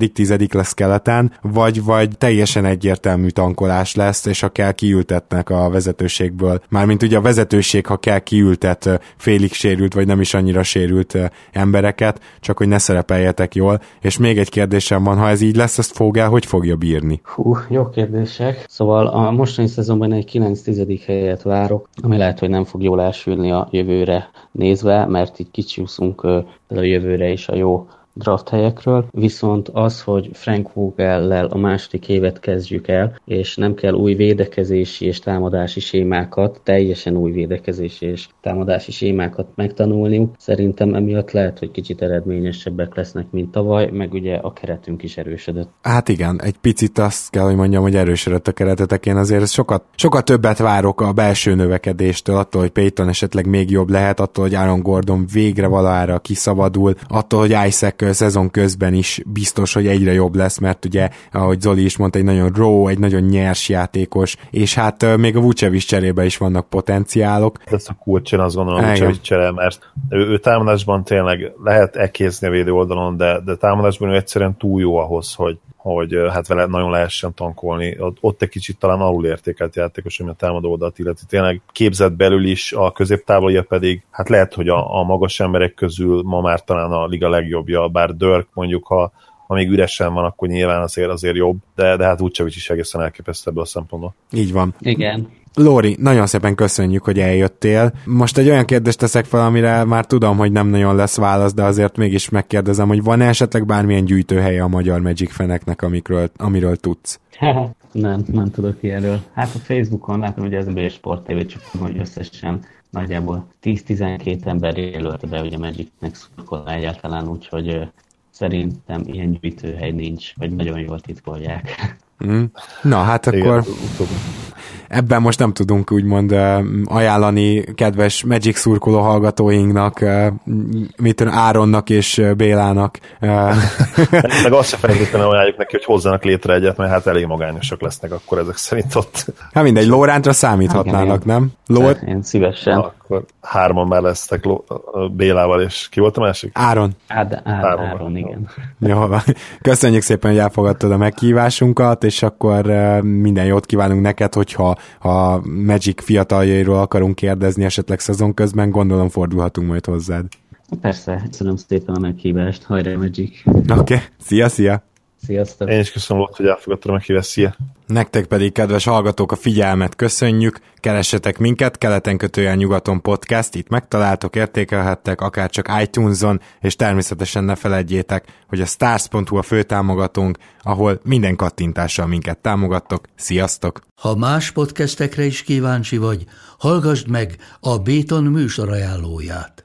lesz keleten, vagy, vagy teljesen egyértelmű tankolás lesz, és ha kell kiültetnek a vezetőségből. Mármint ugye a vezetőség, ha kell kiültet félig sérült, vagy nem is annyira sérült embereket, csak hogy ne szerepeljetek jól. És még egy kérdésem van, ha ez így lesz, ezt el, hogy fogja bírni? Hú, jó kérdések. Szóval a mostani szezonban egy 9 helyet várok, ami lehet, hogy nem fog jól elsülni a jövőre nézve, mert így kicsúszunk a jövőre is a jó draft helyekről, viszont az, hogy Frank Vogel-lel a második évet kezdjük el, és nem kell új védekezési és támadási sémákat, teljesen új védekezési és támadási sémákat megtanulniuk, szerintem emiatt lehet, hogy kicsit eredményesebbek lesznek, mint tavaly, meg ugye a keretünk is erősödött. Hát igen, egy picit azt kell, hogy mondjam, hogy erősödött a keretetek, én azért sokat, sokat többet várok a belső növekedéstől, attól, hogy Payton esetleg még jobb lehet, attól, hogy Aaron Gordon végre valahára kiszabadul, attól, hogy Isaac szezon közben is biztos, hogy egyre jobb lesz, mert ugye, ahogy Zoli is mondta, egy nagyon raw, egy nagyon nyers játékos, és hát még a Vucevic cserébe is vannak potenciálok. Ez a kulcson azt gondolom, Vucevic csere, mert ő, ő támadásban tényleg lehet ekézni a védő oldalon, de, de támadásban ő egyszerűen túl jó ahhoz, hogy, hogy hát vele nagyon lehessen tankolni. Ott, egy kicsit talán alulértékelt játékos, ami a támadó oldalt illeti. Tényleg képzett belül is, a középtávolja pedig, hát lehet, hogy a, a magas emberek közül ma már talán a liga legjobbja, bár Dörk mondjuk, ha, ha még üresen van, akkor nyilván azért azért jobb, de, de hát Vucevic is egészen elképesztő ebből a szempontból. Így van. Igen. Lóri, nagyon szépen köszönjük, hogy eljöttél. Most egy olyan kérdést teszek fel, amire már tudom, hogy nem nagyon lesz válasz, de azért mégis megkérdezem, hogy van-e esetleg bármilyen gyűjtőhelye a magyar Magic feneknek, amikről, amiről tudsz? [LAUGHS] nem, nem tudok ilyenről. Hát a Facebookon látom, hogy ez a Sport TV csak hogy összesen nagyjából 10-12 ember jelölte be, hogy a Magicnek szurkol egyáltalán, úgyhogy szerintem ilyen gyűjtőhely nincs, vagy nagyon jól titkolják. Mm. Na, hát akkor Igen, ebben most nem tudunk úgymond ajánlani kedves Magic szurkoló hallgatóinknak, mit tudom, Áronnak és Bélának. [LAUGHS] Meg azt se feltétlenül ajánljuk neki, hogy hozzanak létre egyet, mert hát elég magányosak lesznek akkor ezek szerint ott. Hát mindegy, Lórántra számíthatnának, nem? Lór... Én szívesen. Na, akkor hárman már lesztek Bélával, és ki volt a másik? Áron. Ád, Áron, Áron, igen. Jó, köszönjük szépen, hogy elfogadtad a meghívásunkat, és akkor minden jót kívánunk neked, hogyha ha Magic fiataljairól akarunk kérdezni esetleg szezon közben, gondolom fordulhatunk majd hozzád. Persze, köszönöm szépen a meghívást, hajrá Magic! Oké, okay. szia, szia! Sziasztok! Én is köszönöm, volt, hogy elfogadtam a meghívást, szia! Nektek pedig, kedves hallgatók, a figyelmet köszönjük, keressetek minket, keleten kötően nyugaton podcast, itt megtaláltok, értékelhettek, akár csak iTunes-on, és természetesen ne felejtjétek, hogy a stars.hu a főtámogatónk, ahol minden kattintással minket támogattok. Sziasztok! Ha más podcastekre is kíváncsi vagy, hallgassd meg a Béton műsor ajánlóját.